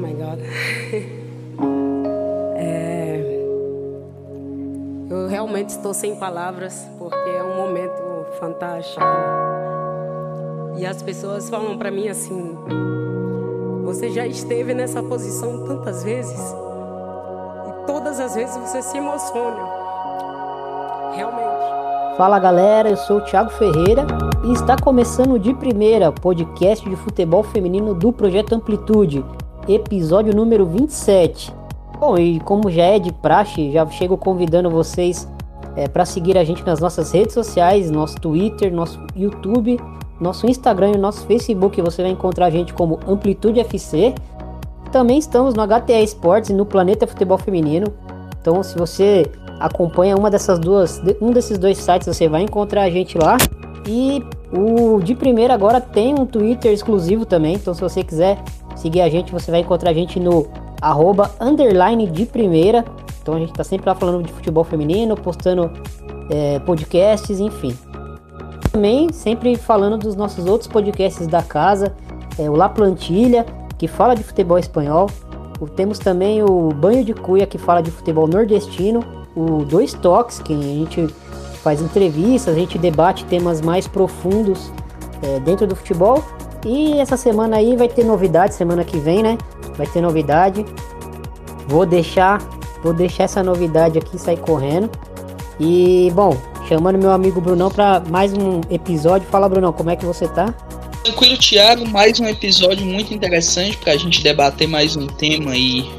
my God. É, eu realmente estou sem palavras porque é um momento fantástico. E as pessoas falam para mim assim: você já esteve nessa posição tantas vezes e todas as vezes você se emociona. Realmente. Fala galera, eu sou o Thiago Ferreira e está começando de primeira podcast de futebol feminino do Projeto Amplitude, episódio número 27. Bom, e como já é de praxe, já chego convidando vocês é, para seguir a gente nas nossas redes sociais, nosso Twitter, nosso YouTube, nosso Instagram e nosso Facebook. Você vai encontrar a gente como Amplitude FC. Também estamos no HTA Esportes e no Planeta Futebol Feminino. Então, se você acompanha uma dessas duas, um desses dois sites, você vai encontrar a gente lá. E o de primeira agora tem um Twitter exclusivo também. Então, se você quiser seguir a gente, você vai encontrar a gente no arroba underline de primeira. Então a gente tá sempre lá falando de futebol feminino, postando é, podcasts, enfim. Também sempre falando dos nossos outros podcasts da casa, é, o La Plantilha, que fala de futebol espanhol. O, temos também o Banho de Cuia, que fala de futebol nordestino. O Dois Toques, que a gente faz entrevistas, a gente debate temas mais profundos é, dentro do futebol. E essa semana aí vai ter novidade, semana que vem, né? Vai ter novidade. Vou deixar, vou deixar essa novidade aqui sair correndo. E bom, chamando meu amigo Brunão para mais um episódio. Fala, Brunão, como é que você tá? Tranquilo, Thiago. Mais um episódio muito interessante para a gente debater mais um tema aí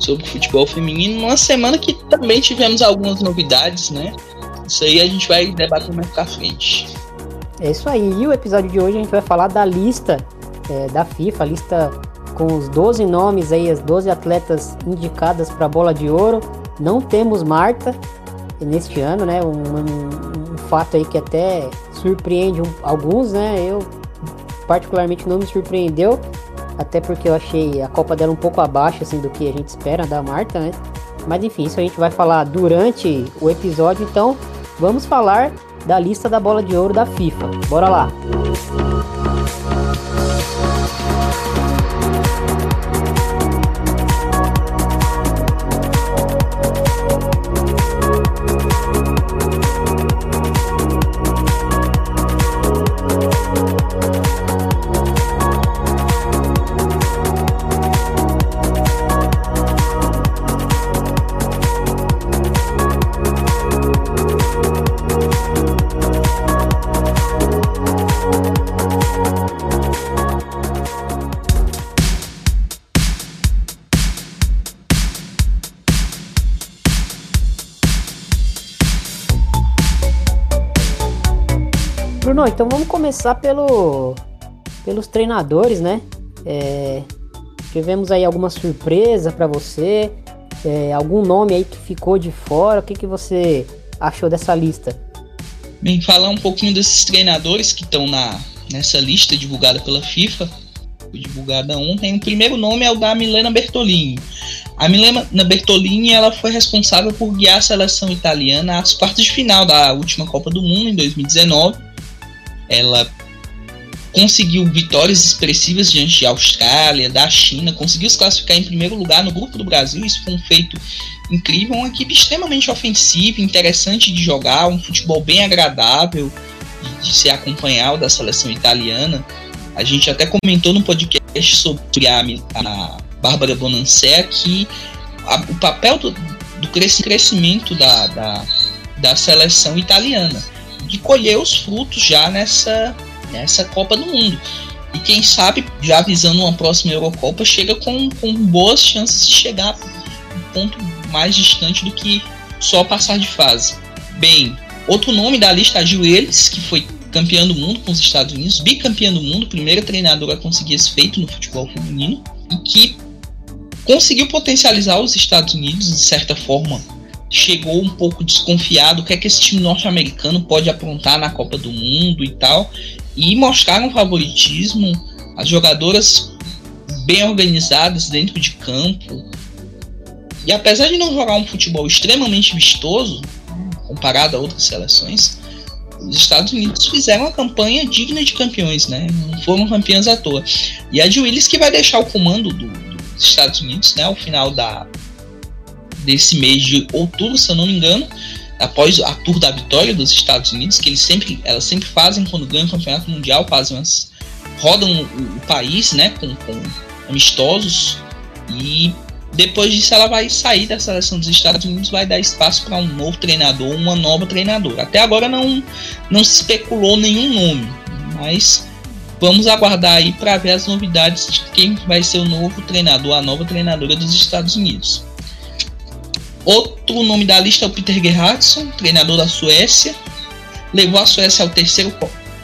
sobre futebol feminino. Uma semana que também tivemos algumas novidades, né? Isso aí a gente vai debater mais pra frente. É isso aí. E o episódio de hoje a gente vai falar da lista é, da FIFA, lista com os 12 nomes aí, as 12 atletas indicadas para a bola de ouro. Não temos Marta neste ano, né? Um, um, um fato aí que até surpreende alguns, né? Eu particularmente não me surpreendeu, até porque eu achei a Copa dela um pouco abaixo assim do que a gente espera da Marta, né? Mas enfim, isso a gente vai falar durante o episódio, então vamos falar da lista da bola de ouro da FIFA. Bora lá! Então vamos começar pelo, pelos treinadores, né? É, tivemos aí alguma surpresa para você? É, algum nome aí que ficou de fora? O que, que você achou dessa lista? Bem, falar um pouquinho desses treinadores que estão na, nessa lista divulgada pela FIFA, divulgada ontem. O primeiro nome é o da Milena Bertolini. A Milena Bertolini ela foi responsável por guiar a seleção italiana às quartas de final da última Copa do Mundo em 2019 ela conseguiu vitórias expressivas diante da Austrália, da China, conseguiu se classificar em primeiro lugar no grupo do Brasil. Isso foi um feito incrível. Uma equipe extremamente ofensiva, interessante de jogar, um futebol bem agradável de, de ser acompanhado da seleção italiana. A gente até comentou no podcast sobre a, a Bárbara Bonancé que a, o papel do, do crescimento da, da, da seleção italiana de colher os frutos já nessa, nessa Copa do Mundo. E quem sabe, já visando uma próxima Eurocopa, chega com, com boas chances de chegar um ponto mais distante do que só passar de fase. Bem, outro nome da lista é Ellis, que foi campeã do mundo com os Estados Unidos, bicampeã do mundo, primeira treinadora a conseguir esse feito no futebol feminino, e que conseguiu potencializar os Estados Unidos de certa forma chegou um pouco desconfiado o que é que esse time norte-americano pode aprontar na Copa do Mundo e tal. E mostraram favoritismo, as jogadoras bem organizadas dentro de campo. E apesar de não jogar um futebol extremamente vistoso, comparado a outras seleções, os Estados Unidos fizeram uma campanha digna de campeões, né? Não foram campeãs à toa. E a de Willis que vai deixar o comando do, do, dos Estados Unidos, né, ao final da, desse mês de outubro, se eu não me engano, após a Tour da Vitória dos Estados Unidos, que eles sempre, elas sempre fazem quando ganham o campeonato mundial, fazem umas, rodam o, o país, né, com, com amistosos e depois disso ela vai sair da seleção dos Estados Unidos, vai dar espaço para um novo treinador, uma nova treinadora. Até agora não não se especulou nenhum nome, mas vamos aguardar aí para ver as novidades de quem vai ser o novo treinador, a nova treinadora dos Estados Unidos. Outro nome da lista é o Peter Gerhardsson, treinador da Suécia. Levou a Suécia ao terceiro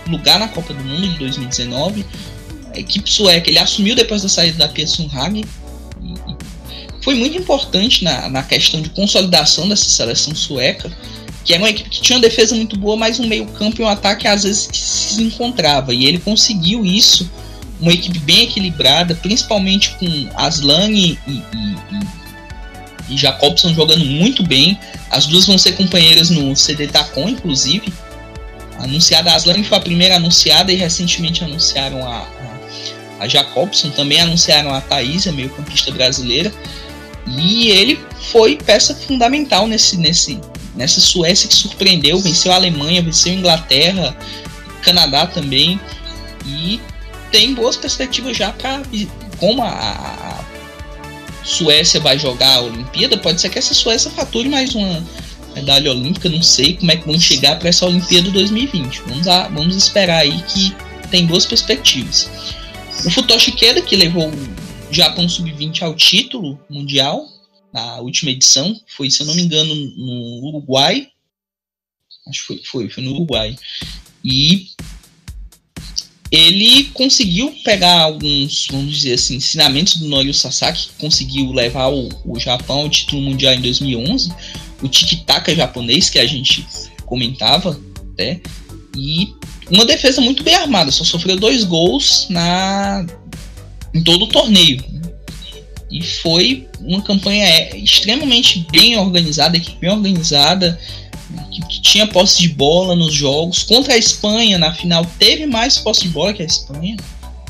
lugar na Copa do Mundo de 2019. A equipe sueca ele assumiu depois da saída da Pia Sundhage. Foi muito importante na, na questão de consolidação dessa seleção sueca, que era uma equipe que tinha uma defesa muito boa, mas um meio-campo e um ataque às vezes que se encontrava. E ele conseguiu isso, uma equipe bem equilibrada, principalmente com Aslan e, e, e e Jacobson jogando muito bem. As duas vão ser companheiras no CD Tacon, inclusive. Anunciada a Aslan foi a primeira anunciada e recentemente anunciaram a, a, a Jacobson, também anunciaram a Thaís, a meio-campista brasileira. E ele foi peça fundamental nesse, nesse, nessa Suécia que surpreendeu, venceu a Alemanha, venceu a Inglaterra, Canadá também. E tem boas perspectivas já para como a, a, Suécia vai jogar a Olimpíada, pode ser que essa Suécia fature mais uma medalha olímpica, não sei como é que vão chegar para essa Olimpíada 2020. Vamos, lá, vamos esperar aí que tem boas perspectivas. O Futoshi Keda, que levou o Japão Sub-20 ao título mundial na última edição, foi, se eu não me engano, no Uruguai. Acho que foi, foi, foi no Uruguai. E ele conseguiu pegar alguns, vamos dizer assim, ensinamentos do Norio Sasaki, conseguiu levar o, o Japão ao título mundial em 2011, o tiki-taka japonês que a gente comentava, né? E uma defesa muito bem armada, só sofreu dois gols na em todo o torneio. E foi uma campanha é, extremamente bem organizada, bem organizada, que, que, tinha posse de bola nos jogos. Contra a Espanha, na final, teve mais posse de bola que a Espanha.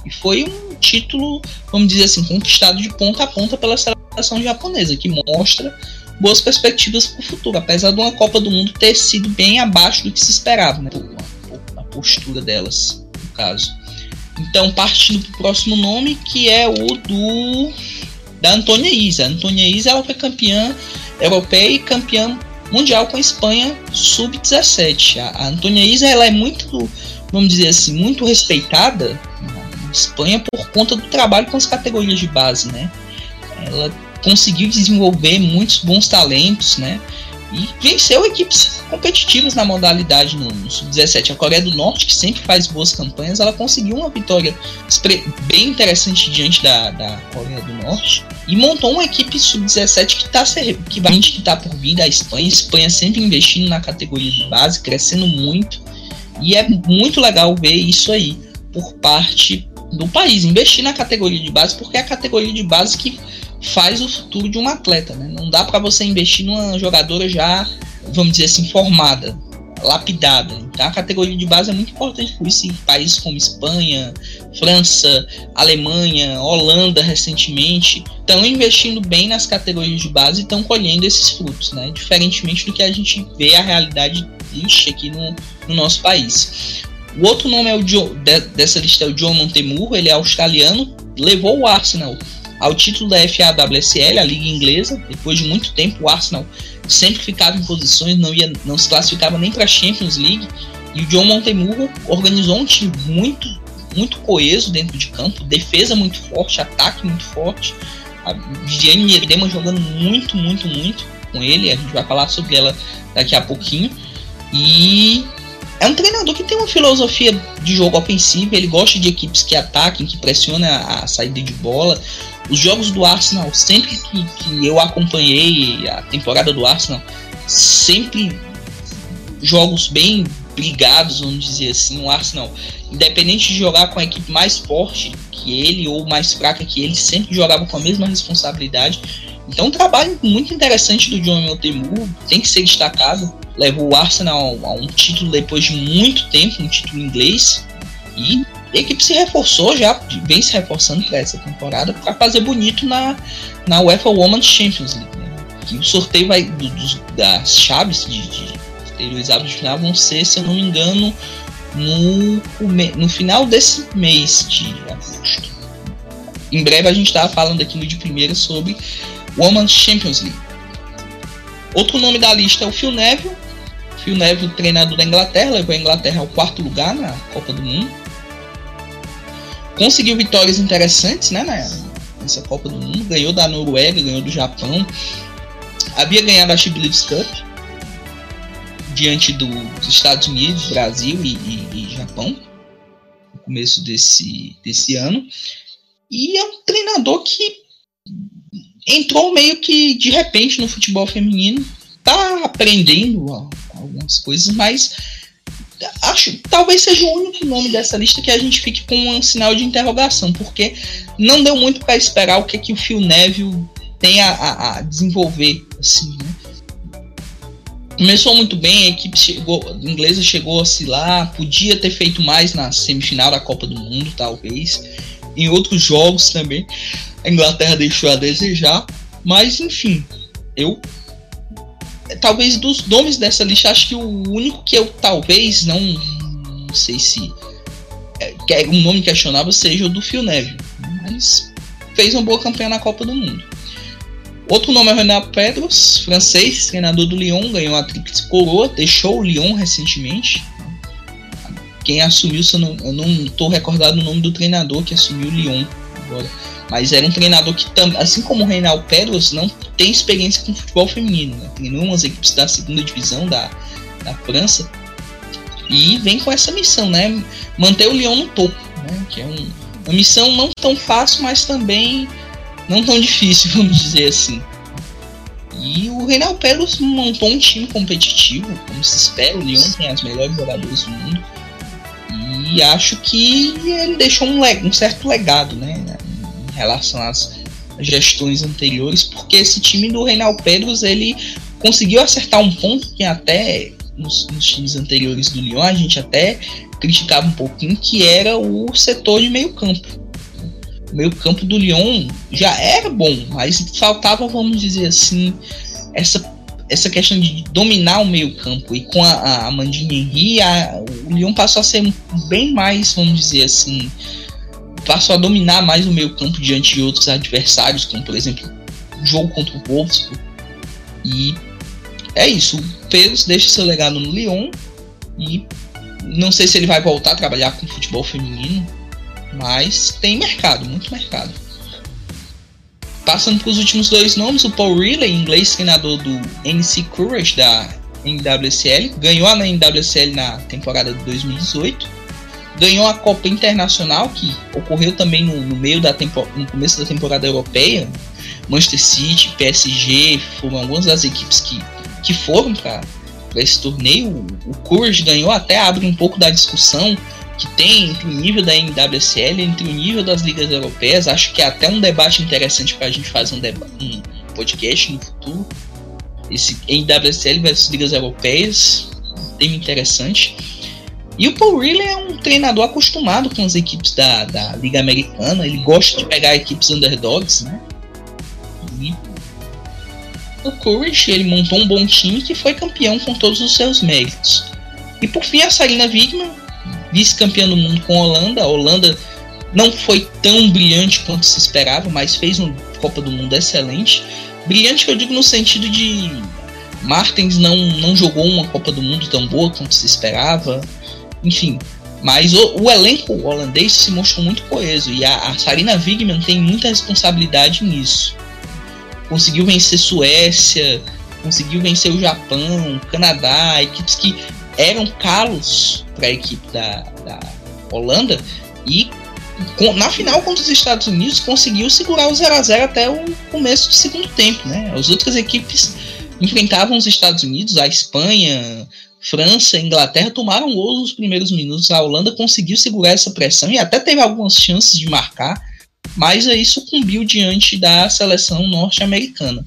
E foi um título, vamos dizer assim, conquistado de ponta a ponta pela seleção japonesa, que mostra boas perspectivas para o futuro, apesar de uma Copa do Mundo ter sido bem abaixo do que se esperava, né? A postura delas, no caso. Então, partindo para o próximo nome, que é o do da Antônia Isa. A Antônia Isa ela foi campeã europeia e campeã mundial com a Espanha sub-17. A, Antônia Isa ela é muito, vamos dizer assim, muito respeitada na Espanha por conta do trabalho com as categorias de base, né? Ela conseguiu desenvolver muitos bons talentos, né? E venceu equipes competitivas na modalidade no, no Sub-17. A Coreia do Norte, que sempre faz boas campanhas, ela conseguiu uma vitória bem interessante diante da, da Coreia do Norte e montou uma equipe sub-17 que está que vai que tá por vir da Espanha. A Espanha sempre investindo na categoria de base, crescendo muito. E é muito legal ver isso aí por parte do país, investir na categoria de base, porque é a categoria de base que faz o futuro de um atleta, né? Não dá para você investir numa jogadora já, vamos dizer assim, formada lapidada. Então a categoria de base é muito importante por isso em países como Espanha, França, Alemanha, Holanda recentemente estão investindo bem nas categorias de base e estão colhendo esses frutos, né? Diferentemente do que a gente vê a realidade triste aqui no, no nosso país. O outro nome é o John, de, dessa lista é o John Montemurro, ele é australiano, levou o Arsenal ao título da FAWSL, a liga inglesa, depois de muito tempo o Arsenal sempre ficava em posições, não, ia, não se classificava nem para a Champions League. E o John Montemurro organizou um time muito, muito coeso dentro de campo, defesa muito forte, ataque muito forte. A Viviane Miedema jogando muito, muito, muito com ele. A gente vai falar sobre ela daqui a pouquinho. E é um treinador que tem uma filosofia de jogo ofensivo. Ele gosta de equipes que ataquem, que pressionam a saída de bola. Os jogos do Arsenal, sempre que, que eu acompanhei a temporada do Arsenal, sempre jogos bem brigados, vamos dizer assim. O Arsenal, independente de jogar com a equipe mais forte que ele ou mais fraca que ele, sempre jogava com a mesma responsabilidade. Então, um trabalho muito interessante do John Montemu, tem que ser destacado. Levou o Arsenal a um título depois de muito tempo, um título inglês. E a equipe se reforçou já, vem se reforçando para essa temporada para fazer bonito na, na UEFA Women's Champions League. Né? Que o sorteio vai do, das chaves de, de, de, de final vão ser, se eu não me engano, no, no final desse mês de agosto. Em breve a gente estava falando aqui no de primeira sobre Women's Champions League. Outro nome da lista é o Phil Neville. Phil Neville, treinador da Inglaterra, levou a Inglaterra ao quarto lugar na Copa do Mundo. Conseguiu vitórias interessantes né, nessa Copa do Mundo. Ganhou da Noruega, ganhou do Japão. Havia ganhado a Chip Cup diante do, dos Estados Unidos, Brasil e, e, e, Japão, no começo desse, desse ano. E é um treinador que entrou meio que de repente no futebol feminino, tá aprendendo algumas coisas, mas acho talvez seja o único nome dessa lista que a gente fique com um sinal de interrogação, porque não deu muito para esperar o que, que o Phil Neville tem a, a, a desenvolver assim, né? Começou muito bem, a equipe chegou, a inglesa chegou a oscilar, podia ter feito mais na semifinal da Copa do Mundo, talvez. Em outros jogos também, a Inglaterra deixou a desejar, mas enfim, eu talvez dos nomes dessa lista, acho que o único que eu talvez não, não sei se é, é um nome questionável seja o do Phil Neville, mas fez uma boa campanha na Copa do Mundo. Outro nome é Renato Pedros, francês, treinador do Lyon, ganhou a Tríplice Coroa, deixou o Lyon recentemente. Quem assumiu, eu não estou recordado o nome do treinador que assumiu o Lyon agora. Mas era um treinador que, assim como o Reinaldo Pedros, não tem experiência com futebol feminino. Né? Treinou umas equipes da segunda divisão da, da França. E vem com essa missão, né? Manter o Lyon no topo. Né? Que é um, uma missão não tão fácil, mas também não tão difícil, vamos dizer assim. E o Reinaldo Pelos montou um time competitivo, como se espera. O Lyon tem as melhores jogadores do mundo. E acho que ele deixou um, um certo legado né, relação às gestões anteriores, porque esse time do Reinaldo Pedros ele conseguiu acertar um ponto que até nos, nos times anteriores do Lyon a gente até criticava um pouquinho, que era o setor de meio campo o meio campo do Lyon já era bom, mas faltava, vamos dizer assim, essa, essa questão de dominar o meio campo. E com a, a Mandinha Henry, a, o Lyon passou a ser bem mais, vamos dizer assim, passou a dominar mais o meio campo diante de outros adversários, como por exemplo o jogo contra o Wolfsburg. E é isso, o Pedro deixa seu legado no Lyon e não sei se ele vai voltar a trabalhar com futebol feminino, mas tem mercado, muito mercado. Passando para os últimos dois nomes, o Paul Riley, inglês treinador do NC Courage da NWSL, ganhou a NWSL na temporada de 2018, ganhou a Copa Internacional que ocorreu também no, no meio da no começo da temporada europeia. Manchester City, PSG foram algumas das equipes que, que foram para esse torneio. O Courage ganhou, até abre um pouco da discussão que tem entre o nível da NWSL entre o nível das ligas europeias. Acho que é até um debate interessante para a gente fazer um, um, podcast no futuro. Esse NWSL versus ligas europeias, um tema interessante. E o Paul Riley é um treinador acostumado com as equipes da, da Liga Americana. Ele gosta de pegar equipes underdogs, né? E o Courage, ele montou um bom time que foi campeão com todos os seus méritos. E por fim, a Sarina Wigman, vice-campeã do mundo com a Holanda. A Holanda não foi tão brilhante quanto se esperava, mas fez uma Copa do Mundo excelente. Brilhante que eu digo no sentido de Martens não, não jogou uma Copa do Mundo tão boa quanto se esperava. Enfim, mas o, o elenco holandês se mostrou muito coeso e a, a Sarina Wigman tem muita responsabilidade nisso. Conseguiu vencer Suécia, conseguiu vencer o Japão, Canadá, equipes que eram calos para a equipe da, da Holanda e na final contra os Estados Unidos conseguiu segurar o 0 a 0 até o começo do segundo tempo, né? As outras equipes enfrentavam os Estados Unidos, a Espanha, França, Inglaterra tomaram gols nos primeiros minutos. A Holanda conseguiu segurar essa pressão e até teve algumas chances de marcar, mas aí sucumbiu diante da seleção norte-americana.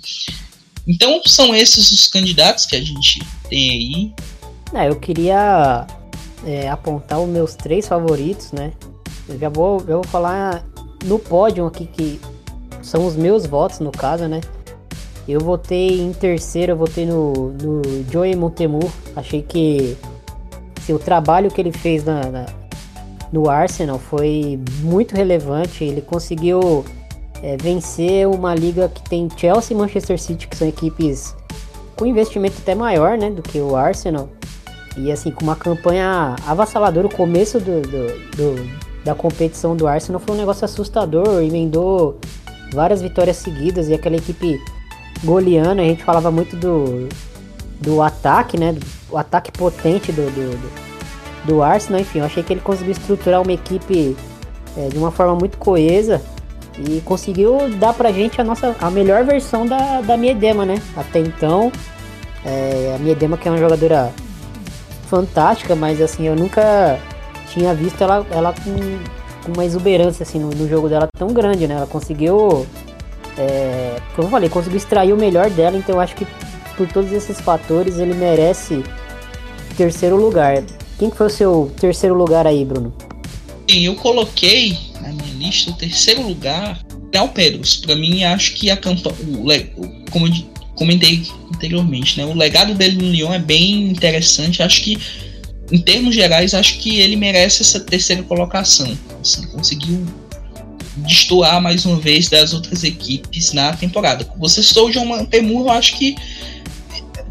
Então são esses os candidatos que a gente tem aí é, eu queria é, apontar os meus três favoritos, né? Eu já vou, eu vou falar no pódio aqui, que são os meus votos, no caso, né? Eu votei em terceiro, eu votei no, no Joey Montemur. Achei que assim, o trabalho que ele fez na, na, no Arsenal foi muito relevante. Ele conseguiu é, vencer uma liga que tem Chelsea e Manchester City, que são equipes com investimento até maior né, do que o Arsenal. E assim, com uma campanha avassaladora, o começo do, do, do, da competição do Arsenal foi um negócio assustador, emendou várias vitórias seguidas e aquela equipe goleana, a gente falava muito do, do ataque, né? Do, o ataque potente do, do, do, do Arsenal, enfim, eu achei que ele conseguiu estruturar uma equipe é, de uma forma muito coesa e conseguiu dar pra gente a nossa a melhor versão da, da Miedema, né? Até então, é, a Miedema que é uma jogadora fantástica, mas assim, eu nunca tinha visto ela, ela com, com uma exuberância assim, no, no, jogo dela tão grande, né? Ela conseguiu, é, como eu falei, conseguiu extrair o melhor dela, então eu acho que por todos esses fatores ele merece terceiro lugar. Quem que foi o seu terceiro lugar aí, Bruno? Eu coloquei na minha lista o terceiro lugar é o Pedros. Para mim, acho que a campanha, como eu comentei anteriormente, né? O legado dele no Lyon é bem interessante. Acho que, em termos gerais, acho que ele merece essa terceira colocação. Assim, conseguiu destoar mais uma vez das outras equipes na temporada. Você sou o John Temur, eu acho que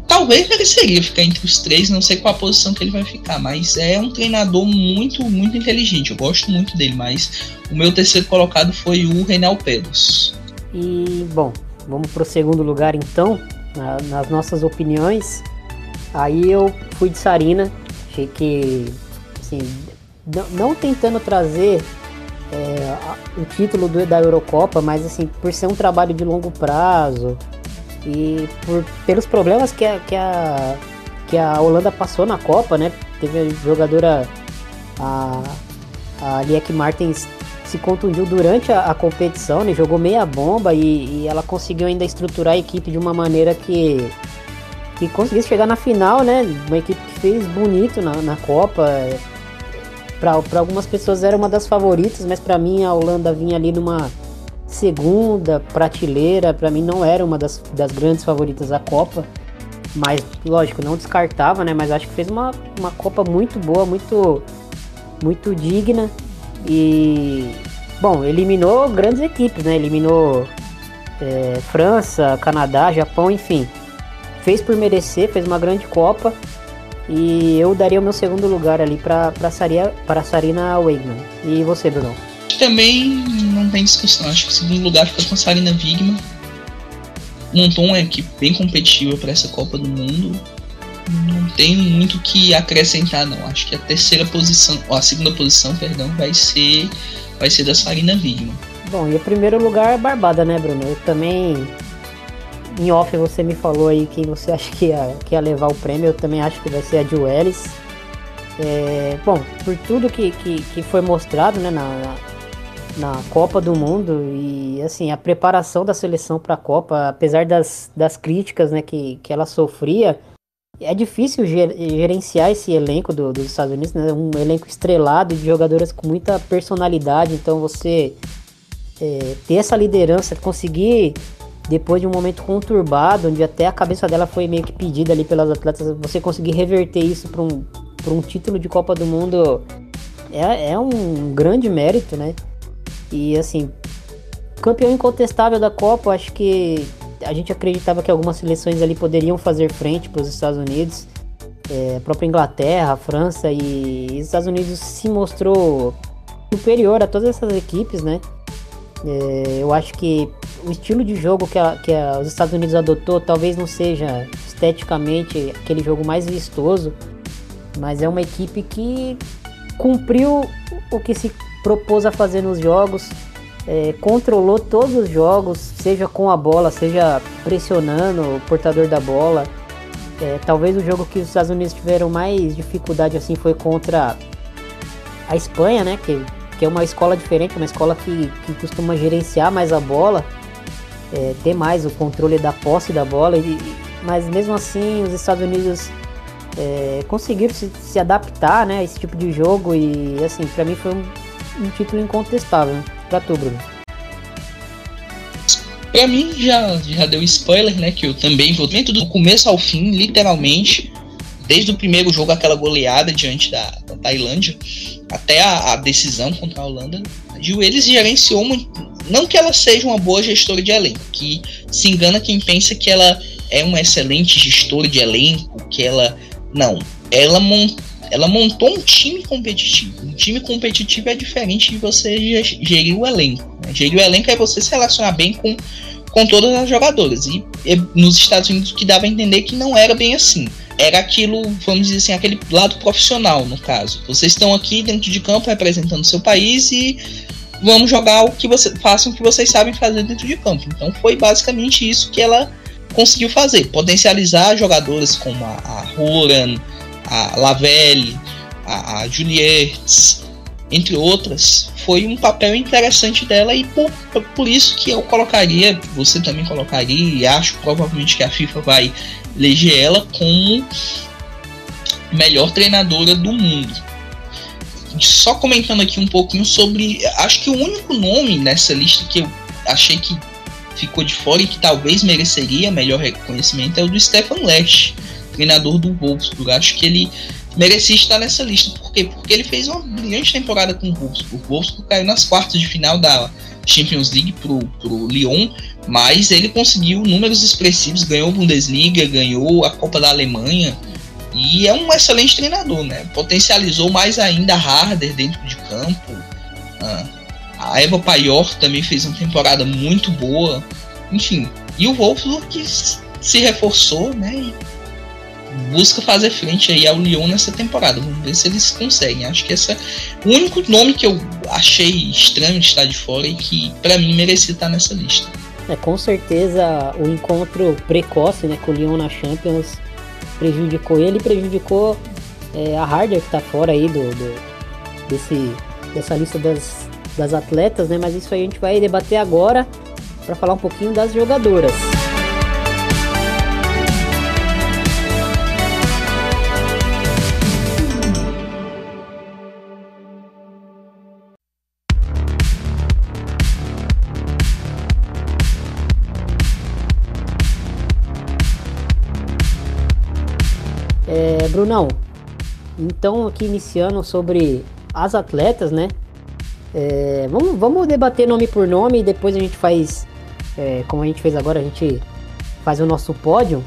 talvez mereceria ficar entre os três, não sei qual a posição que ele vai ficar, mas é um treinador muito, muito inteligente. Eu gosto muito dele, mas o meu terceiro colocado foi o Reinal Pedros. E bom, Vamos para o segundo lugar então, na, nas nossas opiniões. Aí eu fui de Sarina, achei que, assim, não, tentando trazer é, o título do, da Eurocopa, mas assim, por ser um trabalho de longo prazo e por, pelos problemas que a, que, a, que a Holanda passou na Copa, né? Teve a jogadora, a, a Liek Martens se contundiu durante a, a competição, né? jogou meia bomba e, e, ela conseguiu ainda estruturar a equipe de uma maneira que que conseguisse chegar na final, né? Uma equipe que fez bonito na, na Copa. Para algumas pessoas era uma das favoritas, mas para mim a Holanda vinha ali numa segunda prateleira. Para mim não era uma das, das grandes favoritas da Copa. Mas, lógico, não descartava, né? Mas acho que fez uma, uma Copa muito boa, muito, muito digna. E, bom, eliminou grandes equipes, né? Eliminou é, França, Canadá, Japão, enfim. Fez por merecer, fez uma grande Copa. E eu daria o meu segundo lugar ali para para Sarina Weigman. E você, Bruno? Também não tem discussão. Acho que o segundo lugar fica com a Sarina Wigman. Montou uma equipe bem competitiva para essa Copa do Mundo não tenho muito o que acrescentar não. Acho que a terceira posição, ou a segunda posição, perdão, vai ser vai ser da Sarina Wigman. Bom, e o primeiro lugar é Barbada, né, Bruno? Eu também em off você me falou aí quem você acha que ia, que ia levar o prêmio, eu também acho que vai ser a Juelis. É, bom, por tudo que, que, que foi mostrado né, na, na Copa do Mundo e assim a preparação da seleção para a Copa, apesar das, das críticas né, que, que ela sofria, é difícil gerenciar esse elenco do, dos Estados Unidos, né? Um elenco estrelado de jogadoras com muita personalidade. Então você é, ter essa liderança, conseguir depois de um momento conturbado, onde até a cabeça dela foi meio que pedida ali pelas atletas, você conseguir reverter isso para um, um título de Copa do Mundo é, é um grande mérito, né? E assim, campeão incontestável da Copa, acho que a gente acreditava que algumas seleções ali poderiam fazer frente para os Estados Unidos. É, a própria Inglaterra, a França e os Estados Unidos se mostrou superior a todas essas equipes, né? É, eu acho que o estilo de jogo que, a, que a, os Estados Unidos adotou talvez não seja esteticamente aquele jogo mais vistoso, mas é uma equipe que cumpriu o que se propôs a fazer nos jogos, é, controlou todos os jogos, seja com a bola, seja pressionando o portador da bola. É, talvez o jogo que os Estados Unidos tiveram mais dificuldade assim foi contra a Espanha, né? Que, que é uma escola diferente, uma escola que, que costuma gerenciar mais a bola, é, ter mais o controle da posse da bola. E, mas mesmo assim, os Estados Unidos é, conseguiram se, se, adaptar né, a esse tipo de jogo e assim, para mim foi um, um título incontestável né? para tu, Bruno. Pra mim já, já deu spoiler, né? Que eu também vou do começo ao fim, literalmente, desde o primeiro jogo, aquela goleada diante da, da Tailândia, até a, a, decisão contra a Holanda, eles gerenciou muito. Não que ela seja uma boa gestora de elenco, que se engana quem pensa que ela é uma excelente gestora de elenco, que ela. Não. Ela, ela montou um time competitivo. Um time competitivo é diferente de você gerir o elenco. Né? Gerir o elenco é você se relacionar bem com, com todas as jogadoras. E, e nos Estados Unidos que dava a entender que não era bem assim era aquilo, vamos dizer assim, aquele lado profissional, no caso. Vocês estão aqui dentro de campo representando seu país e vamos jogar o que você façam o que vocês sabem fazer dentro de campo. Então foi basicamente isso que ela conseguiu fazer, potencializar jogadoras como a, a Horan, a Lavelle, a, a Juliettes, entre outras, foi um papel interessante dela e por, por isso que eu colocaria, você também colocaria, e acho provavelmente que a FIFA vai eleger ela como melhor treinadora do mundo. Só comentando aqui um pouquinho sobre. Acho que o único nome nessa lista que eu achei que ficou de fora e que talvez mereceria melhor reconhecimento é o do Stefan Lesch, treinador do Wolfsburg. Acho que ele merecia estar nessa lista. Por quê? Porque ele fez uma brilhante temporada com o Wolfsburg. O Wolfsburg caiu nas quartas de final da Champions League pro, pro Lyon, mas ele conseguiu números expressivos, ganhou a Bundesliga, ganhou a Copa da Alemanha e é um excelente treinador, né? Potencializou mais ainda Harder dentro de campo. Ah, a Eva Paior também fez uma temporada muito boa. Enfim, e o Wolfsburg que se reforçou, né? E busca fazer frente aí ao Lyon nessa temporada. Vamos ver se eles conseguem. Acho que esse é o único nome que eu achei estranho de estar de fora e que para mim merecia estar nessa lista. É, com certeza o encontro precoce né, com o Lyon na Champions prejudicou ele prejudicou é, a Harder que está fora aí do, do, desse, dessa lista das, das atletas, né? Mas isso aí a gente vai debater agora para falar um pouquinho das jogadoras. Brunão, então aqui iniciando sobre as atletas, né? É, vamos, vamos debater nome por nome e depois a gente faz, é, como a gente fez agora, a gente faz o nosso pódio.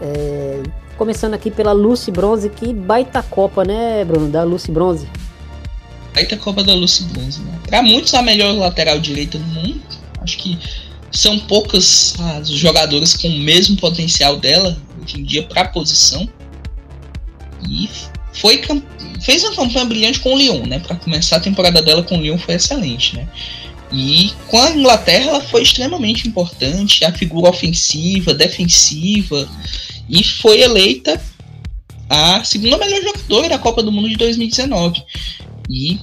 É, começando aqui pela Lucy Bronze, que baita Copa, né, Bruno? Da Lucy Bronze. Baita Copa da Lucy Bronze, né? Pra muitos, a melhor lateral direita do mundo. Acho que são poucas as jogadoras com o mesmo potencial dela hoje em dia para a posição. E foi fez uma campanha brilhante com o Lyon, né? Para começar a temporada dela com o Lyon foi excelente, né? E com a Inglaterra ela foi extremamente importante, a figura ofensiva, defensiva, e foi eleita a segunda melhor jogadora da Copa do Mundo de 2019. E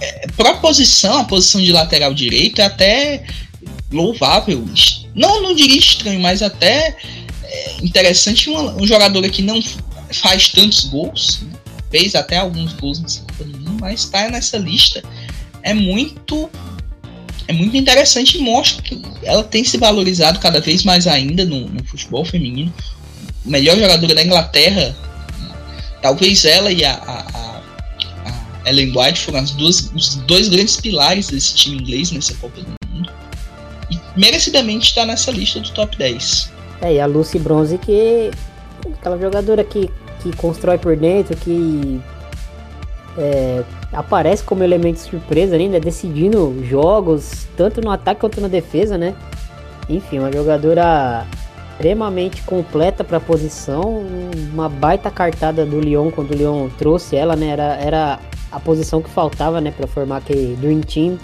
é, para a posição, a posição de lateral direito é até louvável. Não, não diria estranho, mas até é interessante um, um jogador que não faz tantos gols, né? fez até alguns gols nessa Copa do Mundo, mas está nessa lista. É muito é muito interessante e mostra que ela tem se valorizado cada vez mais ainda no, no futebol feminino. O melhor jogadora da Inglaterra, talvez ela e a, a, a, Ellen White foram as duas, os dois grandes pilares desse time inglês nessa Copa do Mundo. E merecidamente está nessa lista do top 10. É, e a Lucy Bronze que aquela jogadora que, que constrói por dentro, que é, aparece como elemento surpresa ainda, decidindo jogos, tanto no ataque quanto na defesa, né? Enfim, uma jogadora extremamente completa para a posição, uma baita cartada do Lyon quando o Lyon trouxe ela, né? Era, era a posição que faltava, né, para formar aquele Dream Team.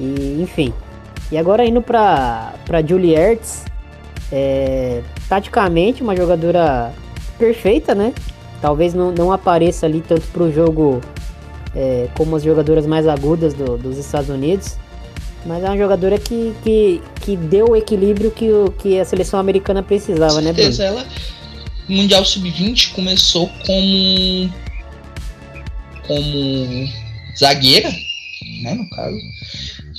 E, enfim. E agora indo para para Julie Ertz, é, taticamente, uma jogadora perfeita, né? Talvez não, não apareça ali tanto para o jogo é, como as jogadoras mais agudas do, dos Estados Unidos. Mas é uma jogadora que, que, que deu o equilíbrio que, o, que a seleção americana precisava, né, Bruno? ela, Mundial Sub-20 começou como como zagueira, né, no caso,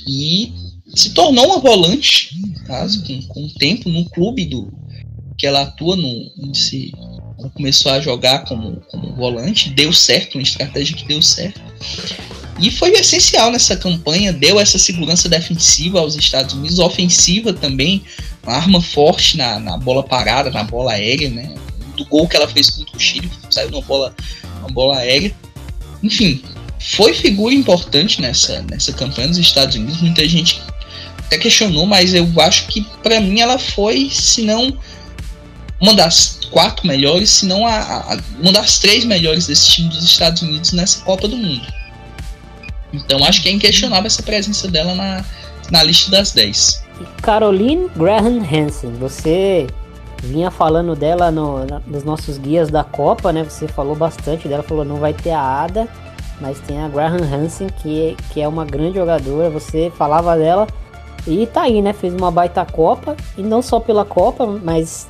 e se tornou uma volante, no caso, com, com o tempo no clube do que ela atua no, se ela começou a jogar como, como volante, deu certo, uma estratégia que deu certo. E foi essencial nessa campanha, deu essa segurança defensiva aos Estados Unidos, ofensiva também, uma arma forte na, na bola parada, na bola aérea, né? Do gol que ela fez contra o Chile, saiu uma bola, uma bola aérea. Enfim, foi figura importante nessa, nessa campanha dos Estados Unidos. Muita gente até questionou, mas eu acho que para mim ela foi, se não uma das quatro melhores, se não a, a, uma das três melhores desse time dos Estados Unidos nessa Copa do Mundo. Então acho que é inquestionável essa presença dela na, na lista das 10. Caroline Graham Hansen, você vinha falando dela no, nos nossos guias da Copa, né? Você falou bastante dela, falou não vai ter a Ada, mas tem a Graham Hansen, que, que é uma grande jogadora. Você falava dela e tá aí, né? Fez uma baita Copa, e não só pela Copa, mas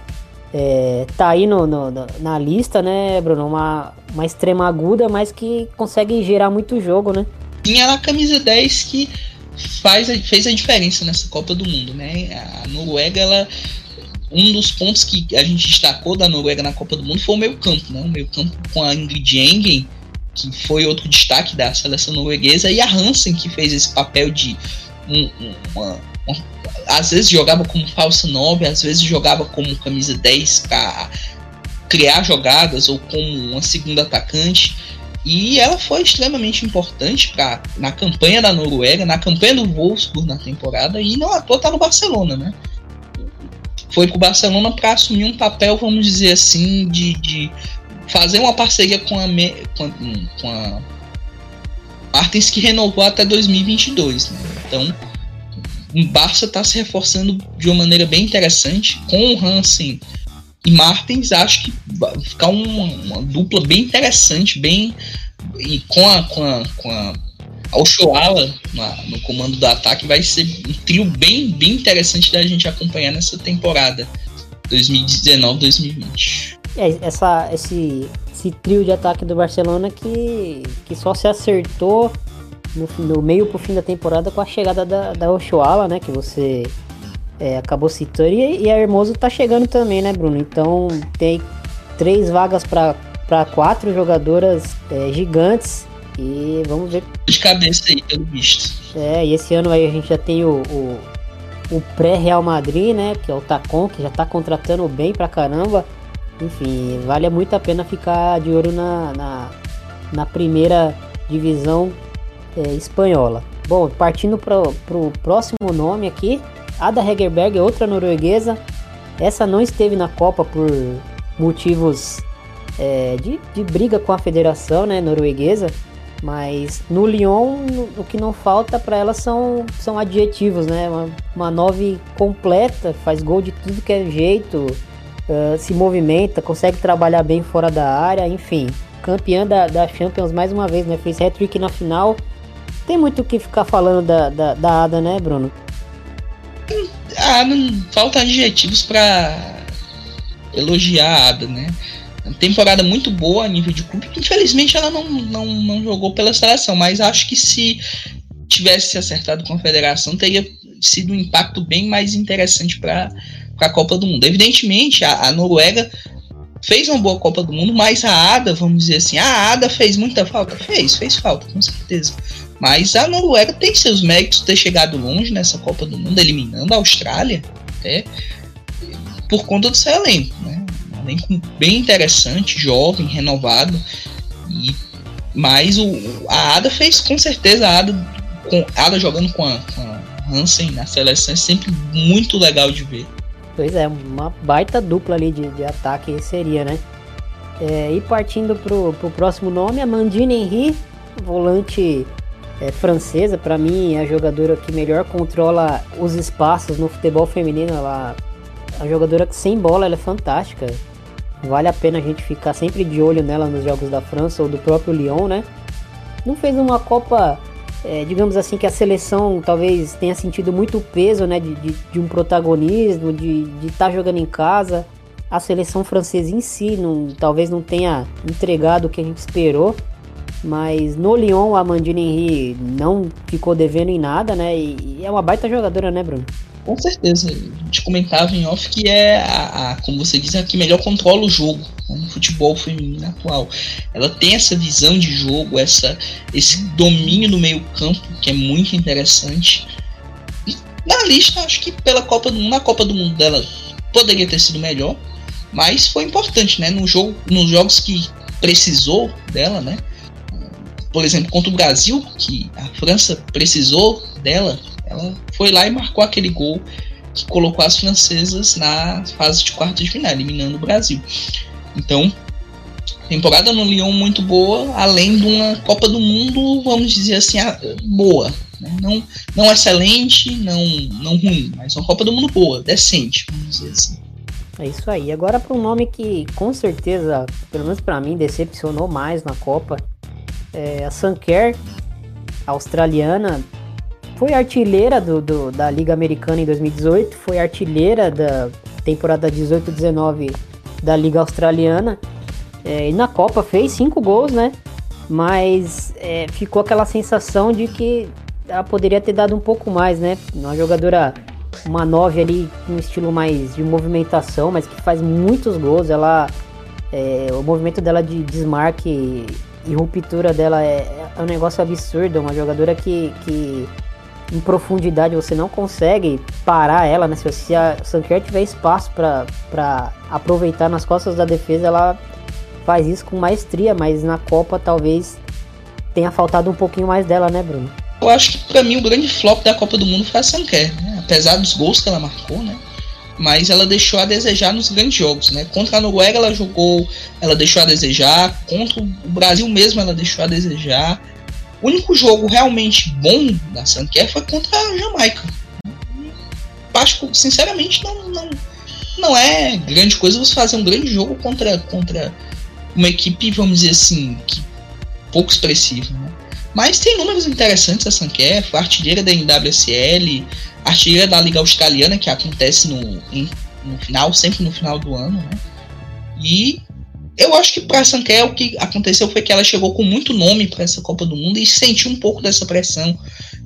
é, tá aí no, no, na lista, né, Bruno? Uma, uma extrema aguda, mas que consegue gerar muito jogo, né? Tinha a camisa 10 que faz, fez a diferença nessa Copa do Mundo, né? A Noruega, ela. Um dos pontos que a gente destacou da Noruega na Copa do Mundo foi o meio campo, né? O meio campo com a Ingrid Engen, que foi outro destaque da seleção norueguesa, e a Hansen, que fez esse papel de um, uma, uma, às vezes jogava como falso 9, às vezes jogava como camisa 10 para criar jogadas ou como uma segunda atacante. E ela foi extremamente importante pra, na campanha da Noruega, na campanha do Wolfsburg na temporada, e não à toa tá no Barcelona, né? Foi pro Barcelona para assumir um papel, vamos dizer assim, de, de fazer uma parceria com a, com a, com a Martins que renovou até 2022, né? Então, o Barça está se reforçando de uma maneira bem interessante. Com o Hansen e Martins, acho que vai ficar uma, uma dupla bem interessante, bem. E com a, com a, com a Oshoala no comando do ataque, vai ser um trio bem, bem interessante da gente acompanhar nessa temporada 2019-2020. É, essa, esse, esse trio de ataque do Barcelona que, que só se acertou no, no meio pro fim da temporada com a chegada da, da Oshuala, né? Que você é, acabou citando. E, e a Hermoso tá chegando também, né, Bruno? Então tem três vagas para quatro jogadoras é, gigantes. E vamos ver. De cabeça aí, pelo visto. É, e esse ano aí a gente já tem o, o, o pré-Real Madrid, né? Que é o Tacon, que já tá contratando bem pra caramba. Enfim, vale muito a pena ficar de olho na, na, na primeira divisão é, espanhola. Bom, partindo para o próximo nome aqui, Ada Hegerberg, outra norueguesa. Essa não esteve na Copa por motivos é, de, de, briga com a federação né, norueguesa, mas no Lyon o que não falta para ela são, são adjetivos, né? Uma, uma nove completa, faz gol de tudo que é jeito, uh, se movimenta, consegue trabalhar bem fora da área, enfim. Campeã da, da Champions mais uma vez, né? Fez hat-trick na final tem muito o que ficar falando da, da, da Ada, né, Bruno? Ah, não falta adjetivos para elogiar a Ada, né? Temporada muito boa a nível de clube. Infelizmente ela não, não, não jogou pela seleção, mas acho que se tivesse se acertado com a federação, teria sido um impacto bem mais interessante para a Copa do Mundo. Evidentemente, a, a, Noruega fez uma boa Copa do Mundo, mas a Ada, vamos dizer assim, a Ada fez muita falta? Fez, fez falta, com certeza. Mas a Noruega tem seus méritos ter chegado longe nessa Copa do Mundo, eliminando a Austrália, até por conta do seu elenco, né? Um elenco bem interessante, jovem, renovado. E, mas o, a Ada fez com certeza a Ada, com, a Ada jogando com a, com a Hansen na seleção é sempre muito legal de ver. Pois é, uma baita dupla ali de, de ataque seria, né? É, e partindo pro, pro próximo nome, a Mandine Henry, volante é, francesa, para mim, é a jogadora que melhor controla os espaços no futebol feminino. Ela, a jogadora que sem bola ela é fantástica. Vale a pena a gente ficar sempre de olho nela nos jogos da França ou do próprio Lyon, né? Não fez uma Copa, é, digamos assim, que a seleção talvez tenha sentido muito peso, né? De, de, de um protagonismo, de estar tá jogando em casa. A seleção francesa em si não, talvez não tenha entregado o que a gente esperou Mas no Lyon, a Amandine Henry não ficou devendo em nada, né? E, e é uma baita jogadora, né, Bruno? Com certeza. A gente comentava em off que é a, a como você diz, a que melhor controla o jogo né, no futebol feminino atual. Ela tem essa visão de jogo, essa, esse domínio no meio campo que é muito interessante. E na lista, acho que pela Copa do na Copa do Mundo dela poderia ter sido melhor, mas foi importante, né? No jogo, nos jogos que precisou dela, né? Por exemplo, contra o Brasil, que a França precisou dela, ela foi lá e marcou aquele gol que colocou as francesas na fase de quartas de final, eliminando o Brasil. Então, temporada no Lyon muito boa, além de uma Copa do Mundo, vamos dizer assim, boa. Né? Não, não excelente, não, não ruim, mas uma Copa do Mundo boa, decente, vamos dizer assim. É isso aí. Agora para um nome que com certeza, pelo menos para mim, decepcionou mais na Copa, é a Sanker, australiana, foi artilheira do, do, da Liga Americana em 2018, foi artilheira da temporada 18-19 da Liga Australiana. É, e na Copa fez cinco gols, né? Mas é, ficou aquela sensação de que ela poderia ter dado um pouco mais, né? Uma jogadora, uma 9 ali, um estilo mais de movimentação, mas que faz muitos gols. Ela, é, o movimento dela de desmarque e ruptura dela é, é um negócio absurdo. Uma jogadora que, que em profundidade você não consegue parar ela, né? Se a Sanker tiver espaço para aproveitar nas costas da defesa, ela faz isso com maestria, mas na Copa talvez tenha faltado um pouquinho mais dela, né, Bruno? Eu acho que para mim o grande flop da Copa do Mundo foi a Sanker, né? Apesar dos gols que ela marcou, né? Mas ela deixou a desejar nos grandes jogos, né? Contra a Noruega ela jogou, ela deixou a desejar, contra o Brasil mesmo ela deixou a desejar. O único jogo realmente bom da Sanquer foi contra a Jamaica. Acho que, sinceramente, não, não, não é grande coisa você fazer um grande jogo contra, contra uma equipe, vamos dizer assim, que, pouco expressiva. Né? Mas tem números interessantes a Sanquer, artilheira da NWSL, artilheira da Liga Australiana, que acontece no, em, no final, sempre no final do ano. Né? E eu acho que para Sanquer o que aconteceu foi que ela chegou com muito nome para essa Copa do Mundo e sentiu um pouco dessa pressão.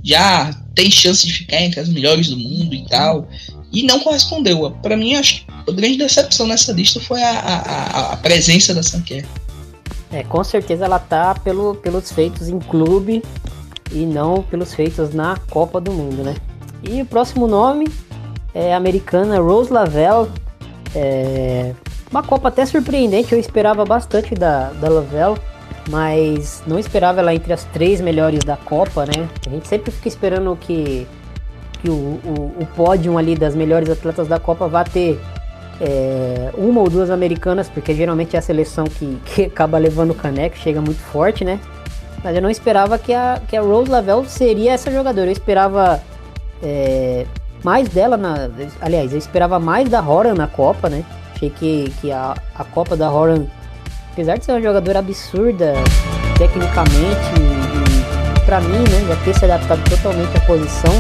Já tem chance de ficar entre as melhores do mundo e tal. E não correspondeu. Para mim, acho que a grande decepção nessa lista foi a, a, a presença da Sanquer. É, com certeza ela tá pelo, pelos feitos em clube e não pelos feitos na Copa do Mundo, né? E o próximo nome é americana Rose Lavelle. É, uma Copa até surpreendente, eu esperava bastante da, da Lavelle, mas não esperava ela entre as três melhores da Copa, né? A gente sempre fica esperando que, que o, o, o pódio ali das melhores atletas da Copa vá ter é, uma ou duas americanas, porque geralmente é a seleção que, que acaba levando o caneco, chega muito forte, né? Mas eu não esperava que a, que a Rose Lavelle seria essa jogadora. Eu esperava é, mais dela na. Aliás, eu esperava mais da Horan na Copa, né? Achei que, que a, a Copa da Horan, apesar de ser uma jogadora absurda tecnicamente para mim, né, já ter se adaptado totalmente à posição,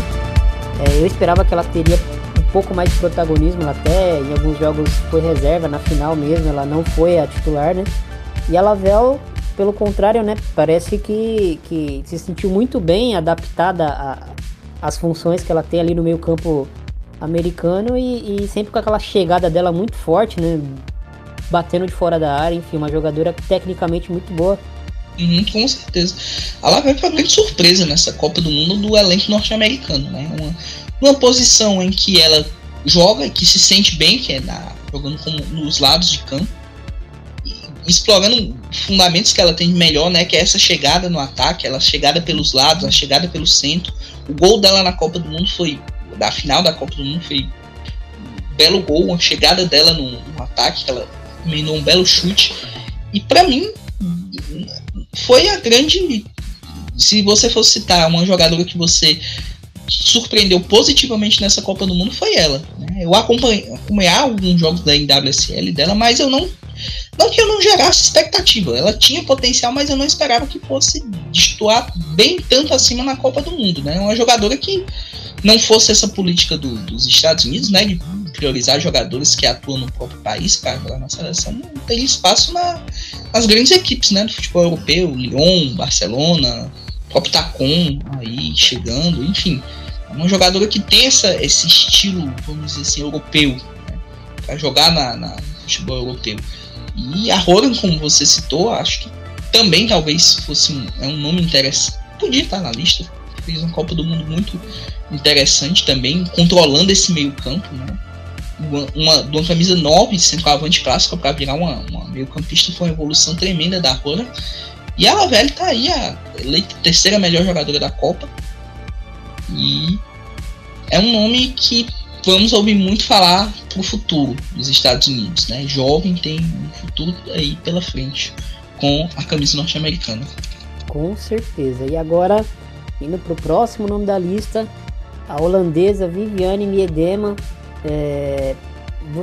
é, eu esperava que ela teria um pouco mais de protagonismo. Ela até em alguns jogos foi reserva, na final mesmo, ela não foi a titular, né? E a Lavelle, pelo contrário, né, parece que, que se sentiu muito bem adaptada às funções que ela tem ali no meio campo americano e, e, sempre com aquela chegada dela muito forte, né? Batendo de fora da área, enfim, uma jogadora tecnicamente muito boa. Uhum, com certeza. A Lavelle foi uma grande surpresa nessa Copa do Mundo do elenco norte-americano, né? Uma, uma posição em que ela joga e que se sente bem, que é na, jogando como nos lados de campo, explorando fundamentos que ela tem de melhor, né? Que é essa chegada no ataque, ela chegada pelos lados, a chegada pelo centro. O gol dela na Copa do Mundo foi da final da Copa do Mundo foi um belo gol, uma chegada dela no, no ataque, ela emendou um belo chute. E para mim foi a grande. Se você fosse citar uma jogadora que você surpreendeu positivamente nessa Copa do Mundo, foi ela. Né? Eu acompanhei, acompanhei alguns jogos da NWSL dela, mas eu não. Não que eu não gerasse expectativa. Ela tinha potencial, mas eu não esperava que fosse destoar bem tanto acima na Copa do Mundo. Né? Uma jogadora que não fosse essa política do, dos Estados Unidos, né, de priorizar jogadores que atuam no próprio país para jogar na seleção, não tem espaço na, nas grandes equipes né, do futebol europeu, Lyon, Barcelona, próprio Tacon aí chegando, enfim. É uma jogadora que tem essa, esse estilo, vamos dizer assim, europeu, né, para jogar na, na, futebol europeu. E a Roran, como você citou, acho que também talvez fosse um, é um nome interessante. Podia estar na lista. Fez uma Copa do Mundo muito interessante também, controlando esse meio campo, né? Uma, uma, uma camisa 9 centroavante clássica para virar uma, uma meio campista foi uma evolução tremenda da Roran. E ela, velho, tá aí a terceira melhor jogadora da Copa. E é um nome que vamos ouvir muito falar pro futuro dos Estados Unidos, né? Jovem tem um futuro aí pela frente com a camisa norte-americana. Com certeza. E agora, indo pro próximo nome da lista, a holandesa Viviane Miedema. É...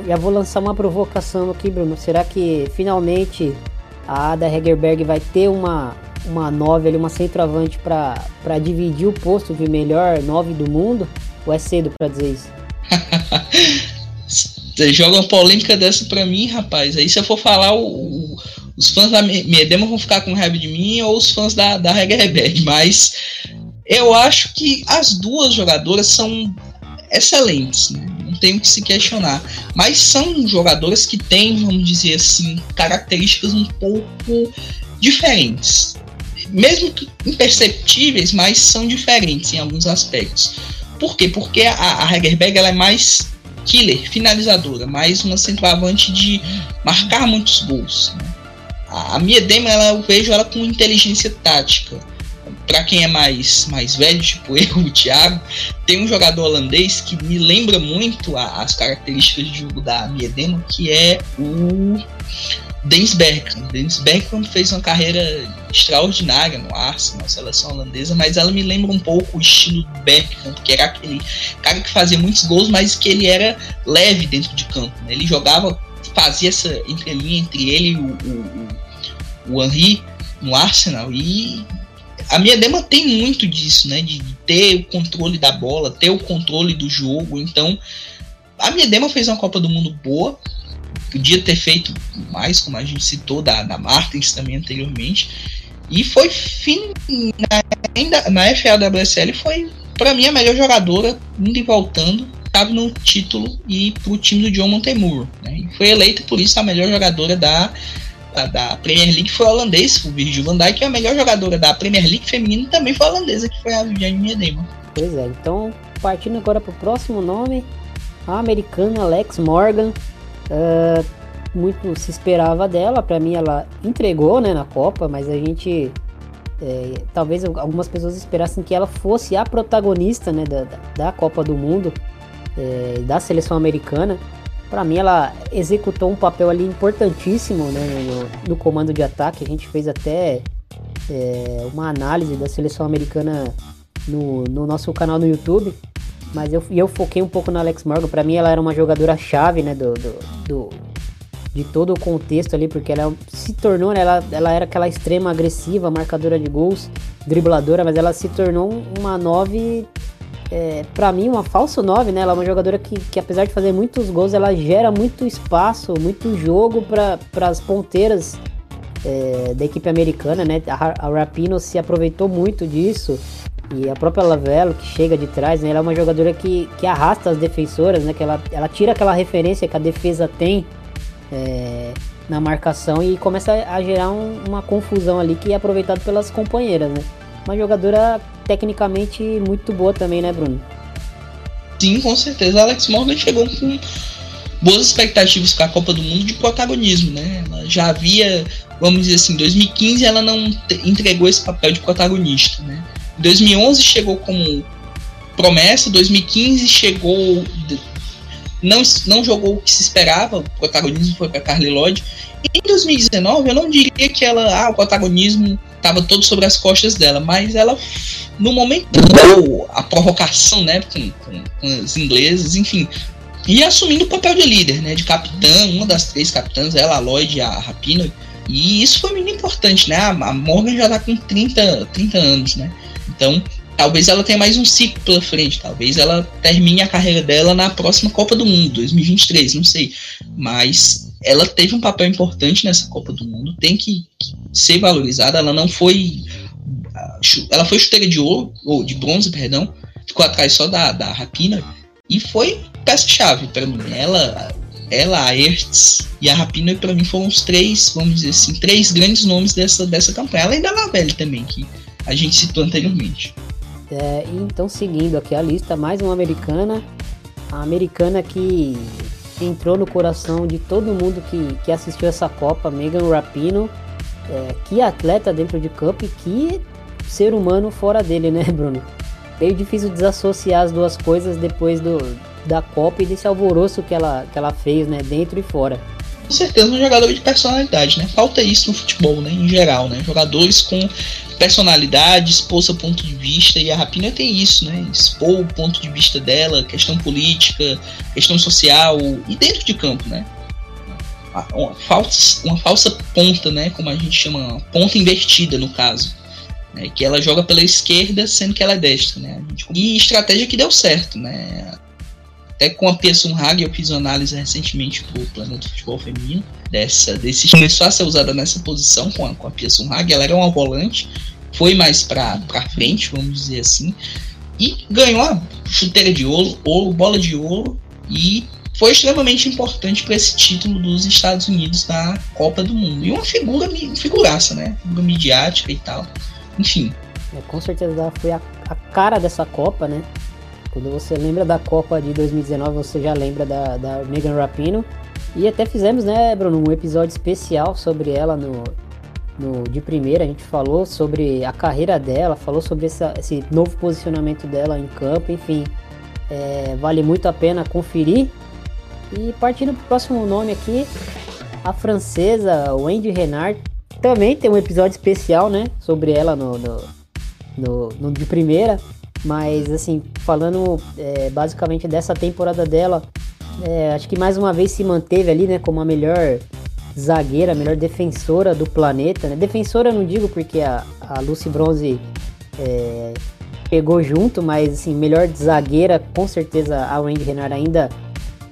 Já vou lançar uma provocação aqui, Bruno. Será que finalmente a Ada Hegerberg vai ter uma, uma nove ali, uma centroavante para dividir o posto de melhor nove do mundo? Ou é cedo para dizer isso? Você joga uma polêmica dessa pra mim, rapaz. Aí se eu for falar, o, o, os fãs da Medema vão ficar com raiva de mim ou os fãs da, da Hegerberg. Mas eu acho que as duas jogadoras são excelentes, né? não tenho que se questionar. Mas são jogadoras que têm, vamos dizer assim, características um pouco diferentes. Mesmo imperceptíveis, mas são diferentes em alguns aspectos. Por quê? Porque a, a ela é mais killer, finalizadora, mais uma centroavante de marcar muitos gols. Né? A, a Miedema, ela, eu vejo ela com inteligência tática. Para quem é mais, mais velho, tipo eu, o Thiago, tem um jogador holandês que me lembra muito a, as características de jogo da Miedema, que é o Dennis Bergkamp. Dennis Bergkamp fez uma carreira extraordinária no Arsenal, na seleção holandesa, mas ela me lembra um pouco o estilo do Bergkamp, que era aquele cara que fazia muitos gols, mas que ele era leve dentro de campo. Né? Ele jogava, fazia essa entrelinha entre ele e o, o, o Henry no Arsenal e a minha dema tem muito disso, né? De ter o controle da bola, ter o controle do jogo. Então, a minha dema fez uma Copa do Mundo boa, podia ter feito mais, como a gente citou, da, da Martins também anteriormente. E foi fim na, ainda na FAWSL foi para mim a melhor jogadora indo e voltando, estava no título e pro time do John Montemurro, né? Foi eleita por isso a melhor jogadora da, da, da Premier League foi holandês, o Virgil van Dijk, e a melhor jogadora da Premier League feminina também foi holandesa, que foi a Viviane Miedema. Pois é, então partindo agora pro próximo nome, a americana Alex Morgan, Uh, muito se esperava dela, para mim ela entregou né, na Copa, mas a gente. É, talvez algumas pessoas esperassem que ela fosse a protagonista né, da, da Copa do Mundo, é, da seleção americana. Para mim, ela executou um papel ali importantíssimo né, no, no comando de ataque. A gente fez até é, uma análise da seleção americana no, no nosso canal no YouTube. Mas eu, eu foquei um pouco na Alex Morgan. Para mim, ela era uma jogadora chave, né? Do, do, do, de todo o contexto ali, porque ela se tornou, né, ela, ela era aquela extrema agressiva, marcadora de gols, dribladora, mas ela se tornou uma 9, é, para mim, uma falsa 9, né? Ela é uma jogadora que, que, apesar de fazer muitos gols, ela gera muito espaço, muito jogo para as ponteiras é, da equipe americana, né? A, a Rapino se aproveitou muito disso. E a própria Lavelo, que chega de trás, né, ela é uma jogadora que, que arrasta as defensoras, né, que ela, ela tira aquela referência que a defesa tem é, na marcação e começa a gerar um, uma confusão ali que é aproveitado pelas companheiras. Né. Uma jogadora tecnicamente muito boa também, né, Bruno? Sim, com certeza. A Alex Morgan chegou com boas expectativas para a Copa do Mundo de protagonismo, né? Ela já havia, vamos dizer assim, em 2015 ela não entregou esse papel de protagonista, né? 2011 chegou como promessa, 2015 chegou não, não jogou o que se esperava, o protagonismo foi para Carly Lloyd. Em 2019 eu não diria que ela, ah, o protagonismo estava todo sobre as costas dela, mas ela no momento a provocação, né, com, com, com os ingleses, enfim, e assumindo o papel de líder, né, de capitã, uma das três capitãs, ela, a Lloyd e a Rapino. E isso foi muito importante, né? A Morgan já tá com 30, 30 anos, né? Então, talvez ela tenha mais um ciclo pela frente, talvez ela termine a carreira dela na próxima Copa do Mundo, 2023, não sei. Mas ela teve um papel importante nessa Copa do Mundo, tem que ser valorizada. Ela não foi. Ela foi chuteira de ouro, ou de bronze, perdão, ficou atrás só da, da Rapina, e foi peça-chave para mim. Ela, ela, a Ertz e a Rapina, para mim, foram os três, vamos dizer assim, três grandes nomes dessa, dessa campanha. Além da Lavelle também, que a gente citou anteriormente. É, então, seguindo aqui a lista, mais uma americana. A americana que entrou no coração de todo mundo que, que assistiu essa Copa, Megan Rapino. É, que atleta dentro de campo e que ser humano fora dele, né, Bruno? Meio difícil desassociar as duas coisas depois do, da Copa e desse alvoroço que ela, que ela fez, né, dentro e fora. Com certeza um jogador de personalidade, né? Falta isso no futebol, né? Em geral, né? Jogadores com personalidade, expor seu ponto de vista, e a Rapina tem isso, né? Expor o ponto de vista dela, questão política, questão social, e dentro de campo, né? Uma falsa, uma falsa ponta, né? Como a gente chama, ponta invertida no caso. Né? Que ela joga pela esquerda, sendo que ela é destra, né? E estratégia que deu certo, né? Até com a Pia Sunhag eu fiz uma análise recentemente para o Planeta Futebol Feminino. Dessa, desse, começou a ser usada nessa posição com a, com a Pia Sunhag. Ela era uma volante, foi mais para frente, vamos dizer assim. E ganhou a chuteira de ouro, ouro, bola de ouro. E foi extremamente importante para esse título dos Estados Unidos na Copa do Mundo. E uma figura, figuraça, né? Figura midiática e tal. Enfim. É, com certeza ela foi a, a cara dessa Copa, né? Quando você lembra da Copa de 2019, você já lembra da, da Megan Rapino. E até fizemos, né, Bruno, um episódio especial sobre ela no, no de primeira. A gente falou sobre a carreira dela, falou sobre essa, esse novo posicionamento dela em campo, enfim. É, vale muito a pena conferir. E partindo para o próximo nome aqui, a francesa Wendy Renard. Também tem um episódio especial, né, sobre ela no, no, no, no de primeira. Mas, assim, falando é, basicamente dessa temporada dela, é, acho que mais uma vez se manteve ali, né, como a melhor zagueira, a melhor defensora do planeta. Né? Defensora não digo porque a, a Lucy Bronze é, pegou junto, mas, assim, melhor zagueira, com certeza a Wendy Renard ainda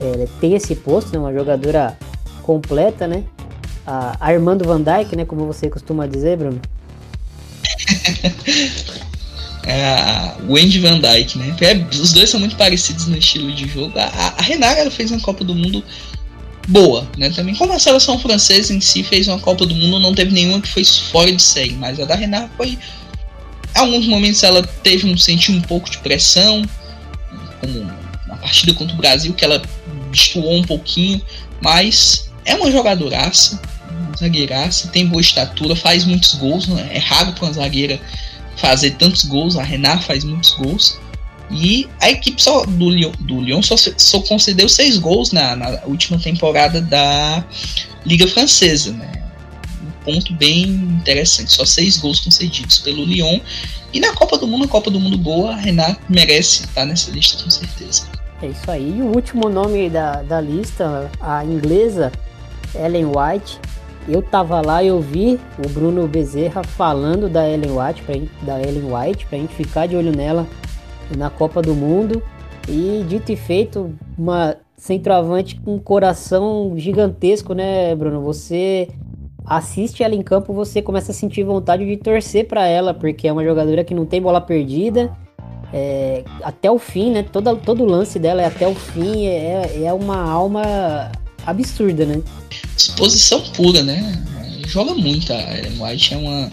é, tem esse posto, né, uma jogadora completa, né? A Armando Van Dyke, né, como você costuma dizer, Bruno. é a Wendy Van Dyke, né? É, os dois são muito parecidos no estilo de jogo. A, a Renata ela fez uma Copa do Mundo boa, né? Também como a seleção francesa em si fez uma Copa do Mundo, não teve nenhuma que foi fora de série, mas a da Renata foi. Em alguns momentos ela teve um sentiu um pouco de pressão, como na partida contra o Brasil, que ela destoou um pouquinho, mas é uma jogadoraça, zagueiraça, tem boa estatura, faz muitos gols, né? é raro para uma zagueira fazer tantos gols, a Renard faz muitos gols. E a equipe só, do, Lyon, do Lyon só, só concedeu seis gols na, na, última temporada da Liga Francesa, né? Um ponto bem interessante, só seis gols concedidos pelo Lyon. E na Copa do Mundo, a Copa do Mundo boa, a Renat merece estar nessa lista com certeza. É isso aí. E o último nome da, da lista, a inglesa Ellen White, eu tava lá e eu vi o Bruno Bezerra falando da Ellen White, pra, da Ellen White, pra gente ficar de olho nela na Copa do Mundo. E dito e feito, uma centroavante com um coração gigantesco, né, Bruno? Você assiste ela em campo, você começa a sentir vontade de torcer para ela, porque é uma jogadora que não tem bola perdida. É, até o fim, né? Todo, todo lance dela é até o fim, é, é uma alma absurda, né? Disposição pura, né? Joga muito. A Ellen White é uma,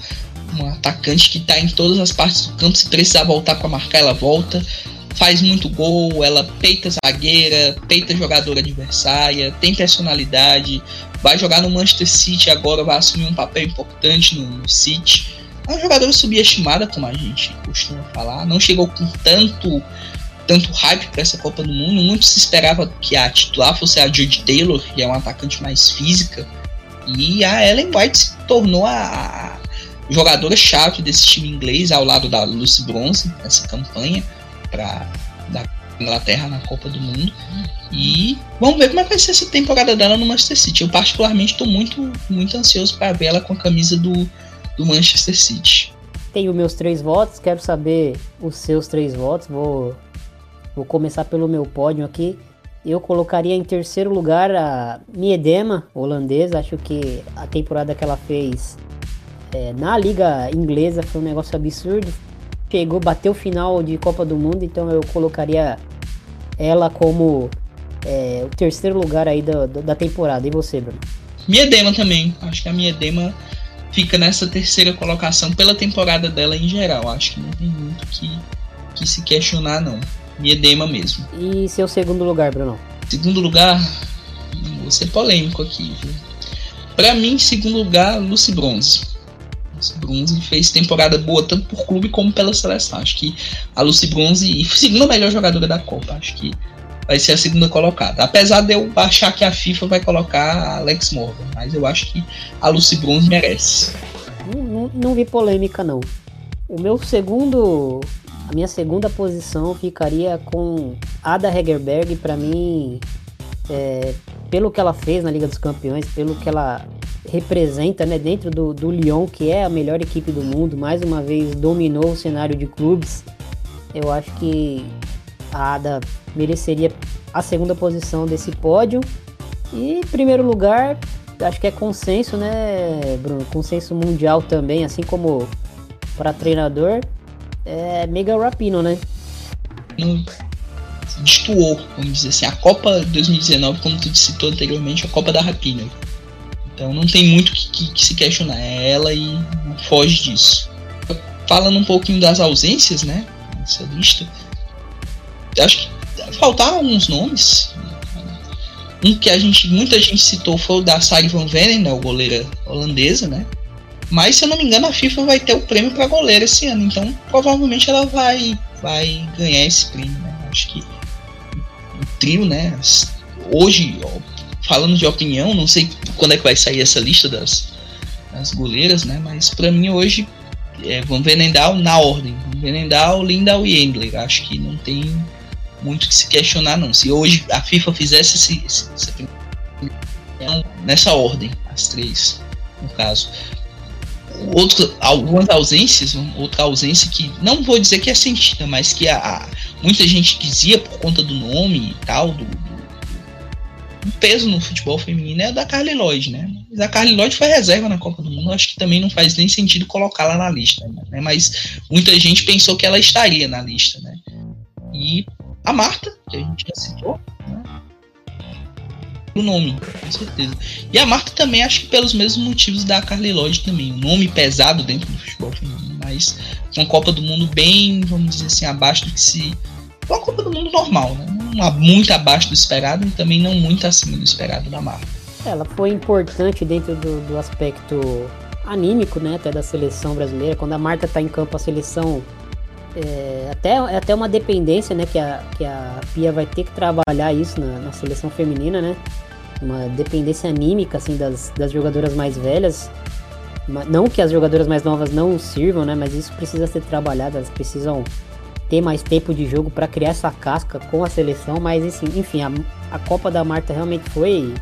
uma atacante que tá em todas as partes do campo. Se precisar voltar para marcar, ela volta. Faz muito gol, ela peita zagueira, peita jogadora adversária, tem personalidade. Vai jogar no Manchester City agora, vai assumir um papel importante no, no City. É uma jogadora subestimada, como a gente costuma falar. Não chegou com tanto tanto hype para essa Copa do Mundo. Muito se esperava que a titular fosse a Judy Taylor, que é uma atacante mais física. E a Ellen White se tornou a, jogadora chave desse time inglês ao lado da Lucy Bronze nessa campanha para da Inglaterra na Copa do Mundo. E vamos ver como é que vai ser essa temporada dela no Manchester City. Eu particularmente estou muito muito ansioso para ver ela com a camisa do, do Manchester City. tenho meus três votos, quero saber os seus três votos. Vou, vou começar pelo meu pódio aqui. Eu colocaria em terceiro lugar a Miedema, holandesa. Acho que a temporada que ela fez é, na liga inglesa foi um negócio absurdo. Chegou, bateu final de Copa do Mundo, então eu colocaria ela como é, o terceiro lugar aí da, da temporada. E você, Bruno? Miedema também. Acho que a Miedema fica nessa terceira colocação pela temporada dela em geral. Acho que não tem muito que, que se questionar, não. Miedema mesmo. E seu segundo lugar, Bruno? Segundo lugar, vou ser polêmico aqui. Viu? Pra mim, segundo lugar, Lucy Bronze. Lucy Bronze fez temporada boa tanto por clube como pela seleção. Acho que a Lucy Bronze, segunda melhor jogadora da Copa, acho que vai ser a segunda colocada. Apesar de eu achar que a FIFA vai colocar a Alex Morgan, mas eu acho que a Lucy Bronze merece. Não, não, não vi polêmica não. O meu segundo, a minha segunda posição ficaria com Ada Hegerberg. Para mim, é, pelo que ela fez na Liga dos Campeões, pelo que ela representa né, dentro do, do Lyon, que é a melhor equipe do mundo, mais uma vez dominou o cenário de clubes. Eu acho que a Ada mereceria a segunda posição desse pódio. E primeiro lugar, acho que é consenso, né, Bruno? Consenso mundial também, assim como para treinador, é Mega Rapino, né? Não destoou, vamos dizer assim, a Copa 2019, como tu citou anteriormente, a Copa da Rapina. Então não tem muito que, que, que se questionar, é ela e foge disso. Falando um pouquinho das ausências, né, nessa lista, acho que faltaram alguns nomes. Um que a gente, muita gente citou foi o da Sari Van Venen, né, o goleira holandesa, né? Mas se eu não me engano, a FIFA vai ter o prêmio para goleira esse ano, então provavelmente ela vai vai ganhar esse prêmio, né? Acho que o trio, né? Hoje, ó, falando de opinião, não sei quando é que vai sair essa lista das, das goleiras, né? Mas para mim hoje é Van Venendal na ordem, Van Venendal, Lindau e Endler. Acho que não tem muito que se questionar, não. Se hoje a FIFA fizesse esse, esse, esse nessa ordem, as três, no caso. Outro, algumas ausências, outra ausência que não vou dizer que é sentida, mas que a, a muita gente dizia por conta do nome e tal, do, do peso no futebol feminino é a da Carly Lloyd, né? Mas a Carly Lloyd foi reserva na Copa do Mundo, acho que também não faz nem sentido colocá-la na lista, né? Mas muita gente pensou que ela estaria na lista, né? E a Marta, que a gente já citou, né? O nome, com certeza. E a Marta também, acho que pelos mesmos motivos da Carly Lloyd também. Um nome pesado dentro do futebol feminino, mas uma Copa do Mundo bem, vamos dizer assim, abaixo do que se. Uma Copa do Mundo normal, né? Não muito abaixo do esperado e também não muito acima do esperado da Marta. Ela foi importante dentro do, do aspecto anímico, né? Até da seleção brasileira. Quando a Marta está em campo, a seleção é, até, é até uma dependência, né? Que a, que a Pia vai ter que trabalhar isso na, na seleção feminina, né? Uma dependência anímica, assim, das, das jogadoras mais velhas. Não que as jogadoras mais novas não sirvam, né? Mas isso precisa ser trabalhado, elas precisam ter mais tempo de jogo para criar essa casca com a seleção. Mas, assim, enfim, a, a Copa da Marta realmente foi,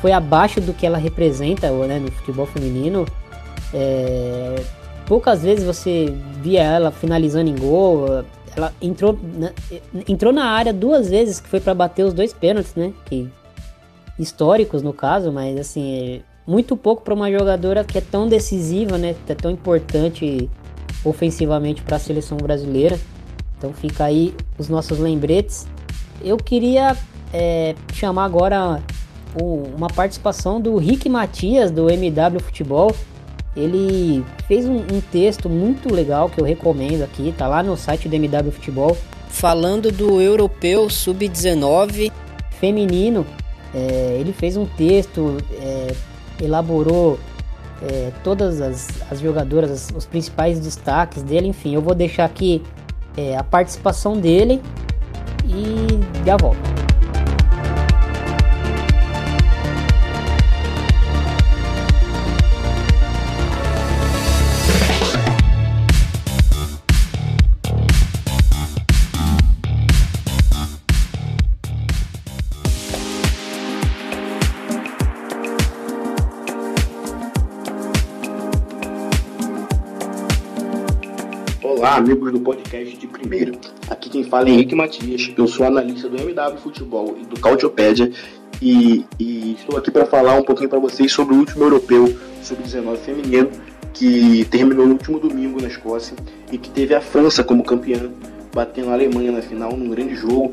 foi abaixo do que ela representa né, no futebol feminino. É, poucas vezes você via ela finalizando em gol. Ela entrou na, entrou na área duas vezes, que foi para bater os dois pênaltis, né? Que, históricos no caso, mas assim, é muito pouco para uma jogadora que é tão decisiva, né? É tão importante ofensivamente para a seleção brasileira. Então fica aí os nossos lembretes. Eu queria é, chamar agora uma participação do Rick Matias do MW Futebol ele fez um, um, texto muito legal que eu recomendo aqui, tá lá no site do MW Futebol, falando do europeu sub-19 feminino. É, ele fez um texto, é, elaborou é, todas as, as jogadoras, as, os principais destaques dele, enfim, eu vou deixar aqui é, a participação dele e já volto. Amigos do podcast de primeira. Aqui quem fala é Henrique Matias, eu sou analista do MW Futebol e do Cautiopédia e, e estou aqui para falar um pouquinho para vocês sobre o último europeu sub-19 feminino que terminou no último domingo na Escócia e que teve a França como campeã, batendo a Alemanha na final num grande jogo.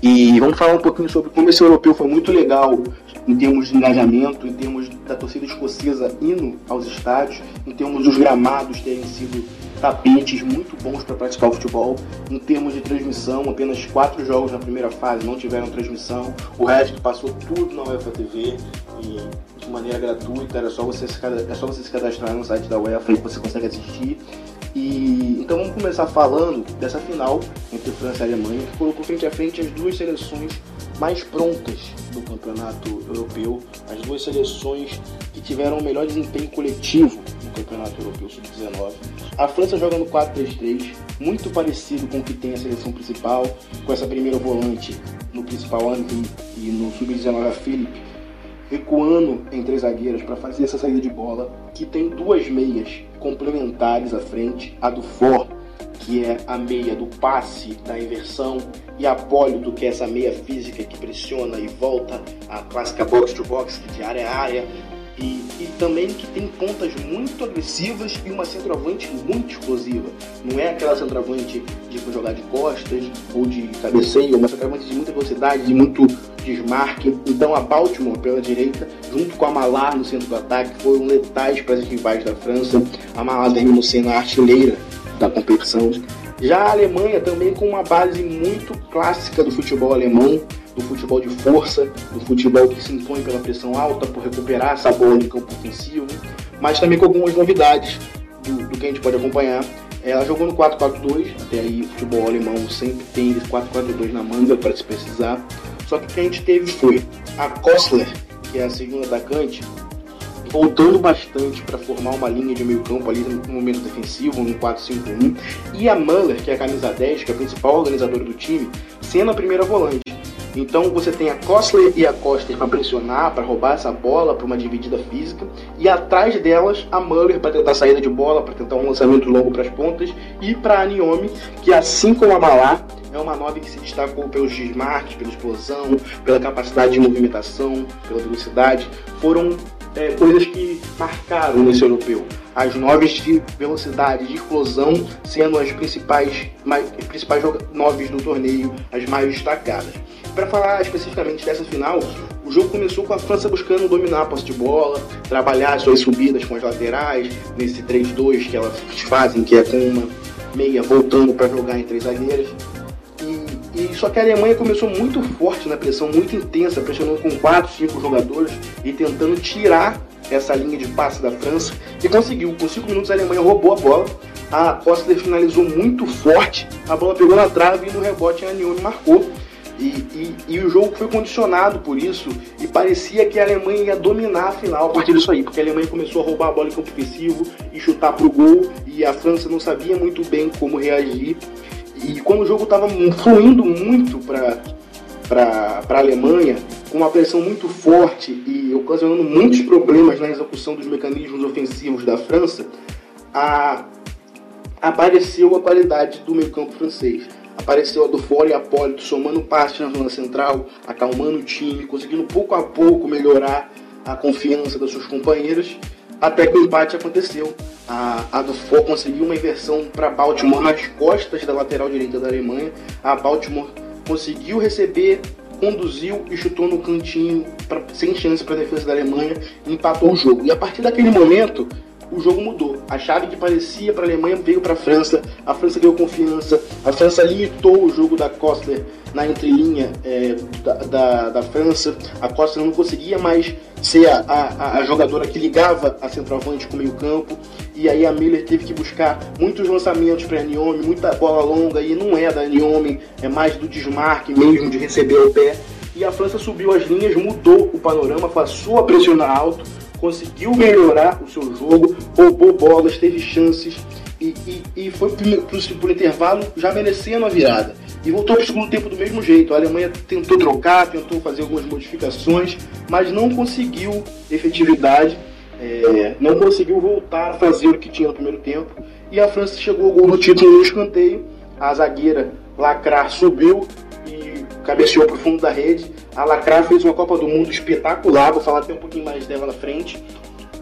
E vamos falar um pouquinho sobre como esse europeu foi muito legal em termos de engajamento, em termos da torcida escocesa indo aos estádios, em termos dos gramados terem sido tapetes muito bons para praticar o futebol. Em termos de transmissão, apenas quatro jogos na primeira fase não tiveram transmissão, o resto passou tudo na UEFA TV e de maneira gratuita, era só você se, é só você se cadastrar no site da UEFA e você consegue assistir. E então vamos começar falando dessa final entre França e Alemanha, que colocou frente a frente as duas seleções mais prontas do campeonato europeu, as duas seleções que tiveram o melhor desempenho coletivo no campeonato europeu sub-19. A França joga no 4-3-3, muito parecido com o que tem a seleção principal, com essa primeira volante no principal Henry e no sub-19 a Philippe, recuando em três zagueiras para fazer essa saída de bola, que tem duas meias complementares à frente, a do For que é a meia do passe, da inversão, e a Polito, que é essa meia física que pressiona e volta, a clássica box to box, de área a área, e, e, também que tem pontas muito agressivas e uma centroavante muito explosiva. Não é aquela centroavante de jogar de costas ou de cabeceio, é uma centroavante de muita velocidade, de muito desmarque. Então a Baltimore pela direita, junto com a Malar no centro do ataque, foram letais para as rivais da França. A Malar terminou sendo a artilheira da competição. Já a Alemanha também com uma base muito clássica do futebol alemão, do futebol de força, do futebol que se impõe pela pressão alta por recuperar essa bola de campo ofensivo, mas também com algumas novidades do, do que a gente pode acompanhar. Ela jogou no 4-4-2, até aí o futebol alemão sempre tem esse 4-4-2 na manga para se precisar. Só que o que a gente teve foi a Kostler, que é a segunda atacante, voltando bastante para formar uma linha de meio campo ali no momento defensivo, no 4-5-1, e a Muller, que é a camisa 10, que é a principal organizadora do time, sendo a primeira volante. Então você tem a Kostler e a Coster para pressionar, para roubar essa bola, para uma dividida física, e atrás delas a Muller para tentar saída de bola, para tentar um lançamento longo para as pontas, e para a Niomi, que assim como a Malá, é uma 9 que se destacou pelos desmarques, pela explosão, pela capacidade de movimentação, pela velocidade. Foram é, coisas que marcaram nesse europeu. As noves de velocidade, de explosão, sendo as principais, mais, principais noves do torneio, as mais destacadas. Para falar especificamente dessa final, o jogo começou com a França buscando dominar a posse de bola, trabalhar suas subidas com as laterais, nesse 3-2 que elas fazem, que é com uma meia voltando para jogar em três zagueiras. E só que a Alemanha começou muito forte na pressão, muito intensa, pressionando com 4, 5 jogadores e tentando tirar essa linha de passe da França e conseguiu. Com 5 minutos a Alemanha roubou a bola. A Postler finalizou muito forte, a bola pegou na trave e no rebote a Nione marcou. E, e, e, o jogo foi condicionado por isso e parecia que a Alemanha ia dominar a final a partir disso aí, porque a Alemanha começou a roubar a bola em campo ofensivo e chutar para o gol e a França não sabia muito bem como reagir e quando o jogo estava fluindo muito para a Alemanha, com uma pressão muito forte e ocasionando muitos problemas na execução dos mecanismos ofensivos da França, a, apareceu a qualidade do meio campo francês. Apareceu a do Fora e a Polito somando passes na zona central, acalmando o time, conseguindo pouco a pouco melhorar a confiança das suas companheiras até que o empate aconteceu. A, a Dufour conseguiu uma inversão para Baltimore nas costas da lateral direita da Alemanha. A Baltimore conseguiu receber, conduziu e chutou no cantinho pra, sem chance para a defesa da Alemanha empatou o jogo. E a partir daquele momento, o jogo mudou. A chave que parecia para a Alemanha veio para a França. A França ganhou confiança. A França limitou o jogo da Kostler na entrelinha é, da, da, da, França. A Kostler não conseguia mais ser a, a, a jogadora que ligava a centroavante com o meio campo. E aí a Miller teve que buscar muitos lançamentos para a Niomi, muita bola longa. E não é da Niomi, é mais do desmarque mesmo, de receber o pé. E a França subiu as linhas, mudou o panorama, passou a pressionar alto conseguiu melhorar o seu jogo, roubou bolas, teve chances e, e, e foi para o intervalo já merecendo a virada. E voltou para o segundo tempo do mesmo jeito. A Alemanha tentou trocar, tentou fazer algumas modificações, mas não conseguiu efetividade, é, não conseguiu voltar a fazer o que tinha no primeiro tempo. e a França chegou ao gol do título no escanteio. A zagueira Lacrar subiu e cabeceou para o fundo da rede. A Lacrar fez uma Copa do Mundo espetacular, vou falar até um pouquinho mais dela na frente.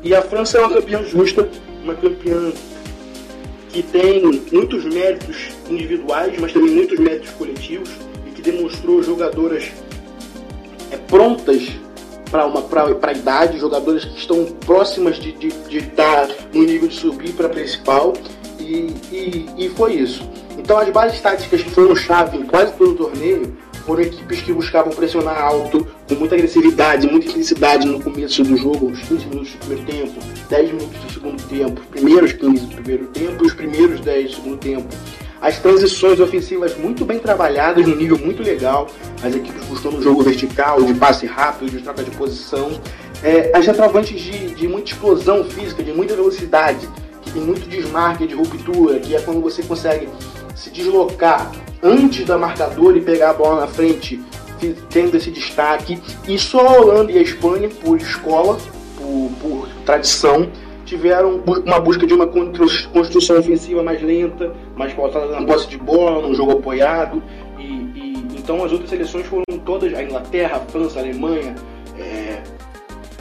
E a França é uma campeã justa, uma campeã que tem muitos méritos individuais, mas também muitos méritos coletivos e que demonstrou jogadoras é, prontas para uma para a idade, jogadoras que estão próximas de, de, de estar no nível de subir para a principal e, e, e foi isso. Então as bases táticas que foram chave em quase todo o torneio foram equipes que buscavam pressionar alto, com muita agressividade, muita intensidade no começo do jogo, os 15 minutos do primeiro tempo, 10 minutos do segundo tempo, primeiros 15 do primeiro tempo e os primeiros 10 do segundo tempo. As transições ofensivas muito bem trabalhadas, no nível muito legal, as equipes buscando um jogo vertical, de passe rápido, de troca de posição. É, as retravantes de, de muita explosão física, de muita velocidade, que tem muito desmarque de ruptura, que é quando você consegue se deslocar antes da marcadora e pegar a bola na frente, tendo esse destaque. E só a Holanda e a Espanha, por escola, por, por tradição, tiveram uma busca de uma construção ofensiva mais lenta, mais pautada na posse de bola, num jogo apoiado. E, e, então as outras seleções foram todas, a Inglaterra, a França, a Alemanha, é,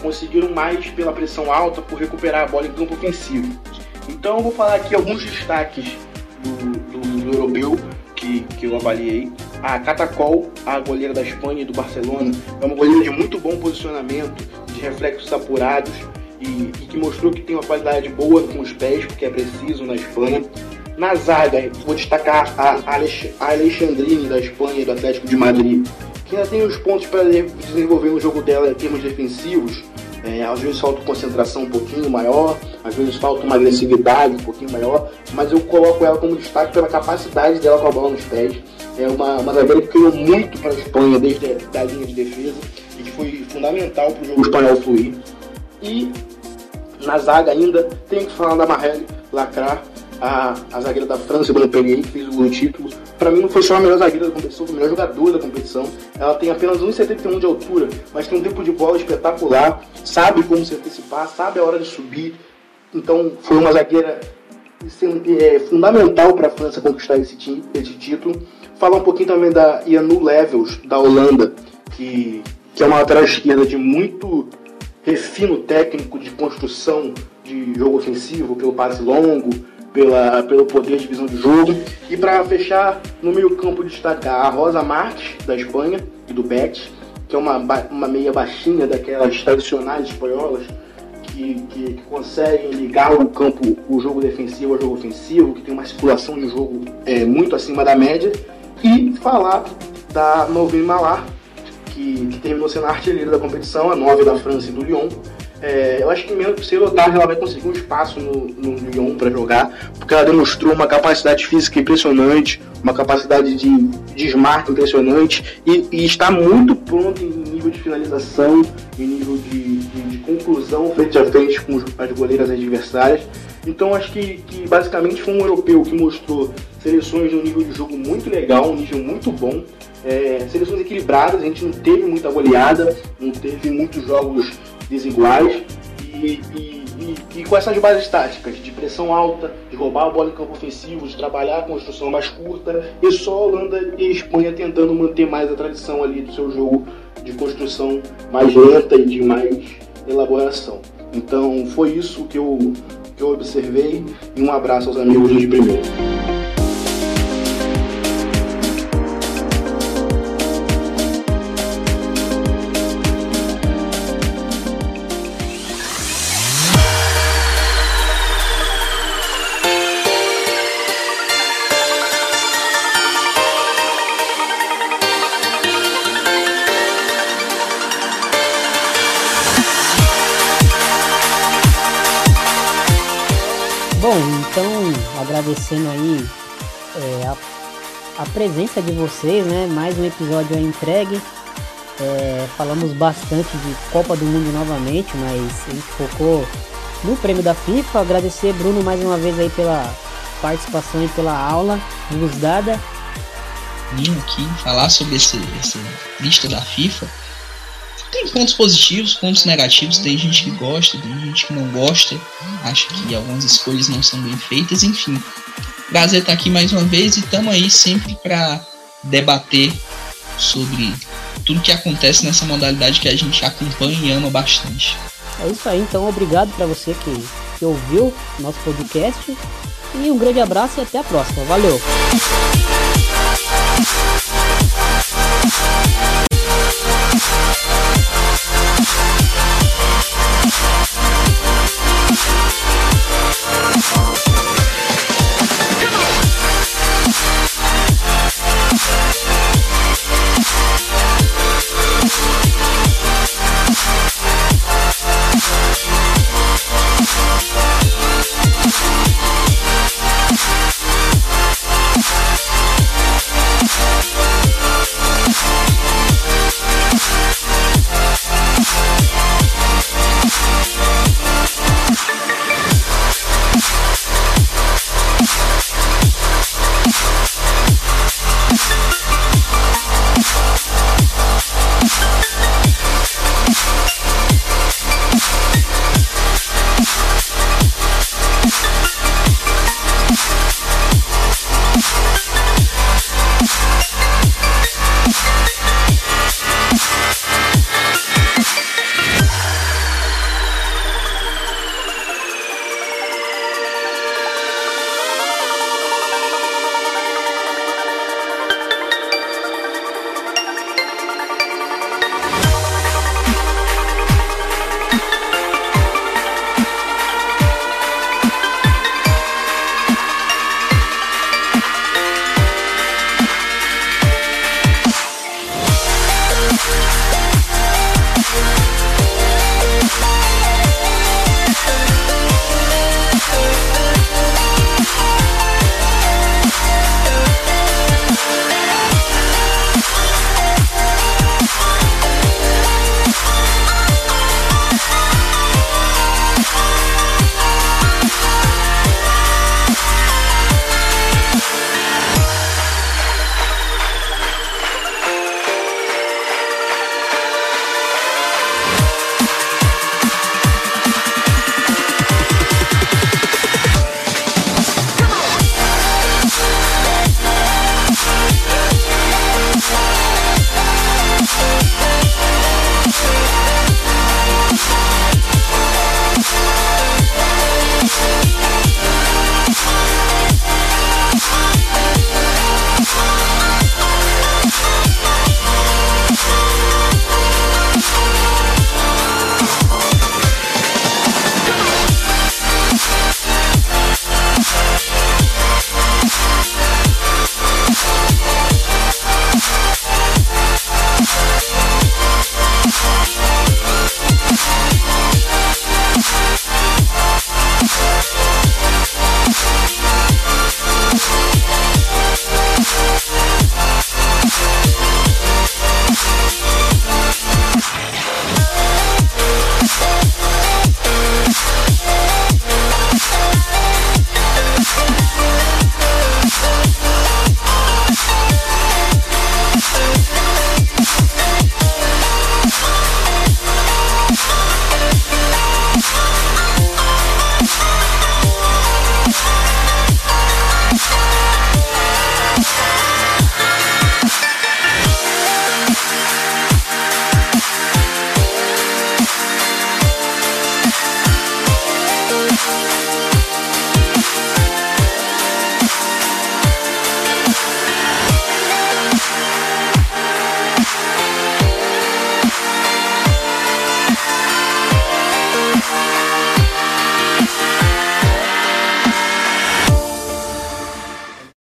conseguiram mais pela pressão alta por recuperar a bola em campo ofensivo. Então eu vou falar aqui alguns destaques do, europeu que, que eu avaliei. A Catacol, a goleira da Espanha e do Barcelona, é uma goleira de muito bom posicionamento, de reflexos apurados e, e que mostrou que tem uma qualidade boa com os pés, porque é preciso na Espanha. Na zaga, vou destacar a, a Alexandrine da Espanha e do Atlético de Madrid, que ainda tem os pontos para desenvolver o jogo dela em termos defensivos, é, às vezes falta concentração um pouquinho maior, às vezes falta uma agressividade um pouquinho maior, mas eu coloco ela como destaque pela capacidade dela com a bola nos pés. É uma, uma zagueira que criou muito para a Espanha desde a da linha de defesa e que foi fundamental para o jogo espanhol fluir. E na zaga ainda, tem que falar da Marrelle Lacrar, a, a zagueira da França, Bruno Pellier, que fez o título. Para mim não foi só a melhor zagueira da competição, foi a melhor jogadora da competição. Ela tem apenas 1,71 de altura, mas tem um tempo de bola espetacular, sabe como se antecipar, sabe a hora de subir. Então foi uma zagueira é, fundamental para a França conquistar esse, esse título. Falar um pouquinho também da Ianu Levels, da Holanda, que, que é uma lateral esquerda de muito refino técnico de construção de jogo ofensivo, pelo passe longo, pela, pelo poder de visão de jogo. E para fechar, no meio campo destacar a Rosa Marques, da Espanha, e do Betis, que é uma, uma meia baixinha daquelas tradicionais espanholas, que, que, que, conseguem ligar o campo, o jogo defensivo ao jogo ofensivo, que tem uma circulação de jogo é, muito acima da média. E falar da Novine Malar, que, que terminou sendo a artilheira da competição, a 9 da França e do Lyon, é, eu acho que cedo ou tarde ela vai conseguir um espaço no, no Lyon para jogar, porque ela demonstrou uma capacidade física impressionante, uma capacidade de desmarque impressionante e, e, está muito pronto em nível de finalização, em nível de, de, de conclusão frente a frente com as goleiras adversárias. Então acho que, que basicamente foi um europeu que mostrou seleções de um nível de jogo muito legal, um nível muito bom. É, seleções equilibradas, a gente não teve muita goleada, não teve muitos jogos desiguais e, e, e, e, com essas bases táticas de pressão alta, de roubar a bola em campo ofensivo, de trabalhar a construção mais curta e só a Holanda e a Espanha tentando manter mais a tradição ali do seu jogo de construção mais lenta e de mais elaboração. Então foi isso que eu, que eu observei e um abraço aos amigos de primeiro. Presença de vocês, né? Mais um episódio entregue. É, falamos bastante de Copa do Mundo novamente, mas a gente focou no prêmio da FIFA. Agradecer Bruno mais uma vez aí pela participação e pela aula nos dada. Vim aqui falar sobre esse, essa lista da FIFA. tem pontos positivos, pontos negativos, tem gente que gosta, tem gente que não gosta, acha que algumas escolhas não são bem feitas, enfim. Prazer tá aqui mais uma vez e estamos aí sempre para debater sobre tudo que acontece nessa modalidade que a gente acompanha e ama bastante. É isso aí, então obrigado para você que, que ouviu nosso podcast e um grande abraço e até a próxima. Valeu!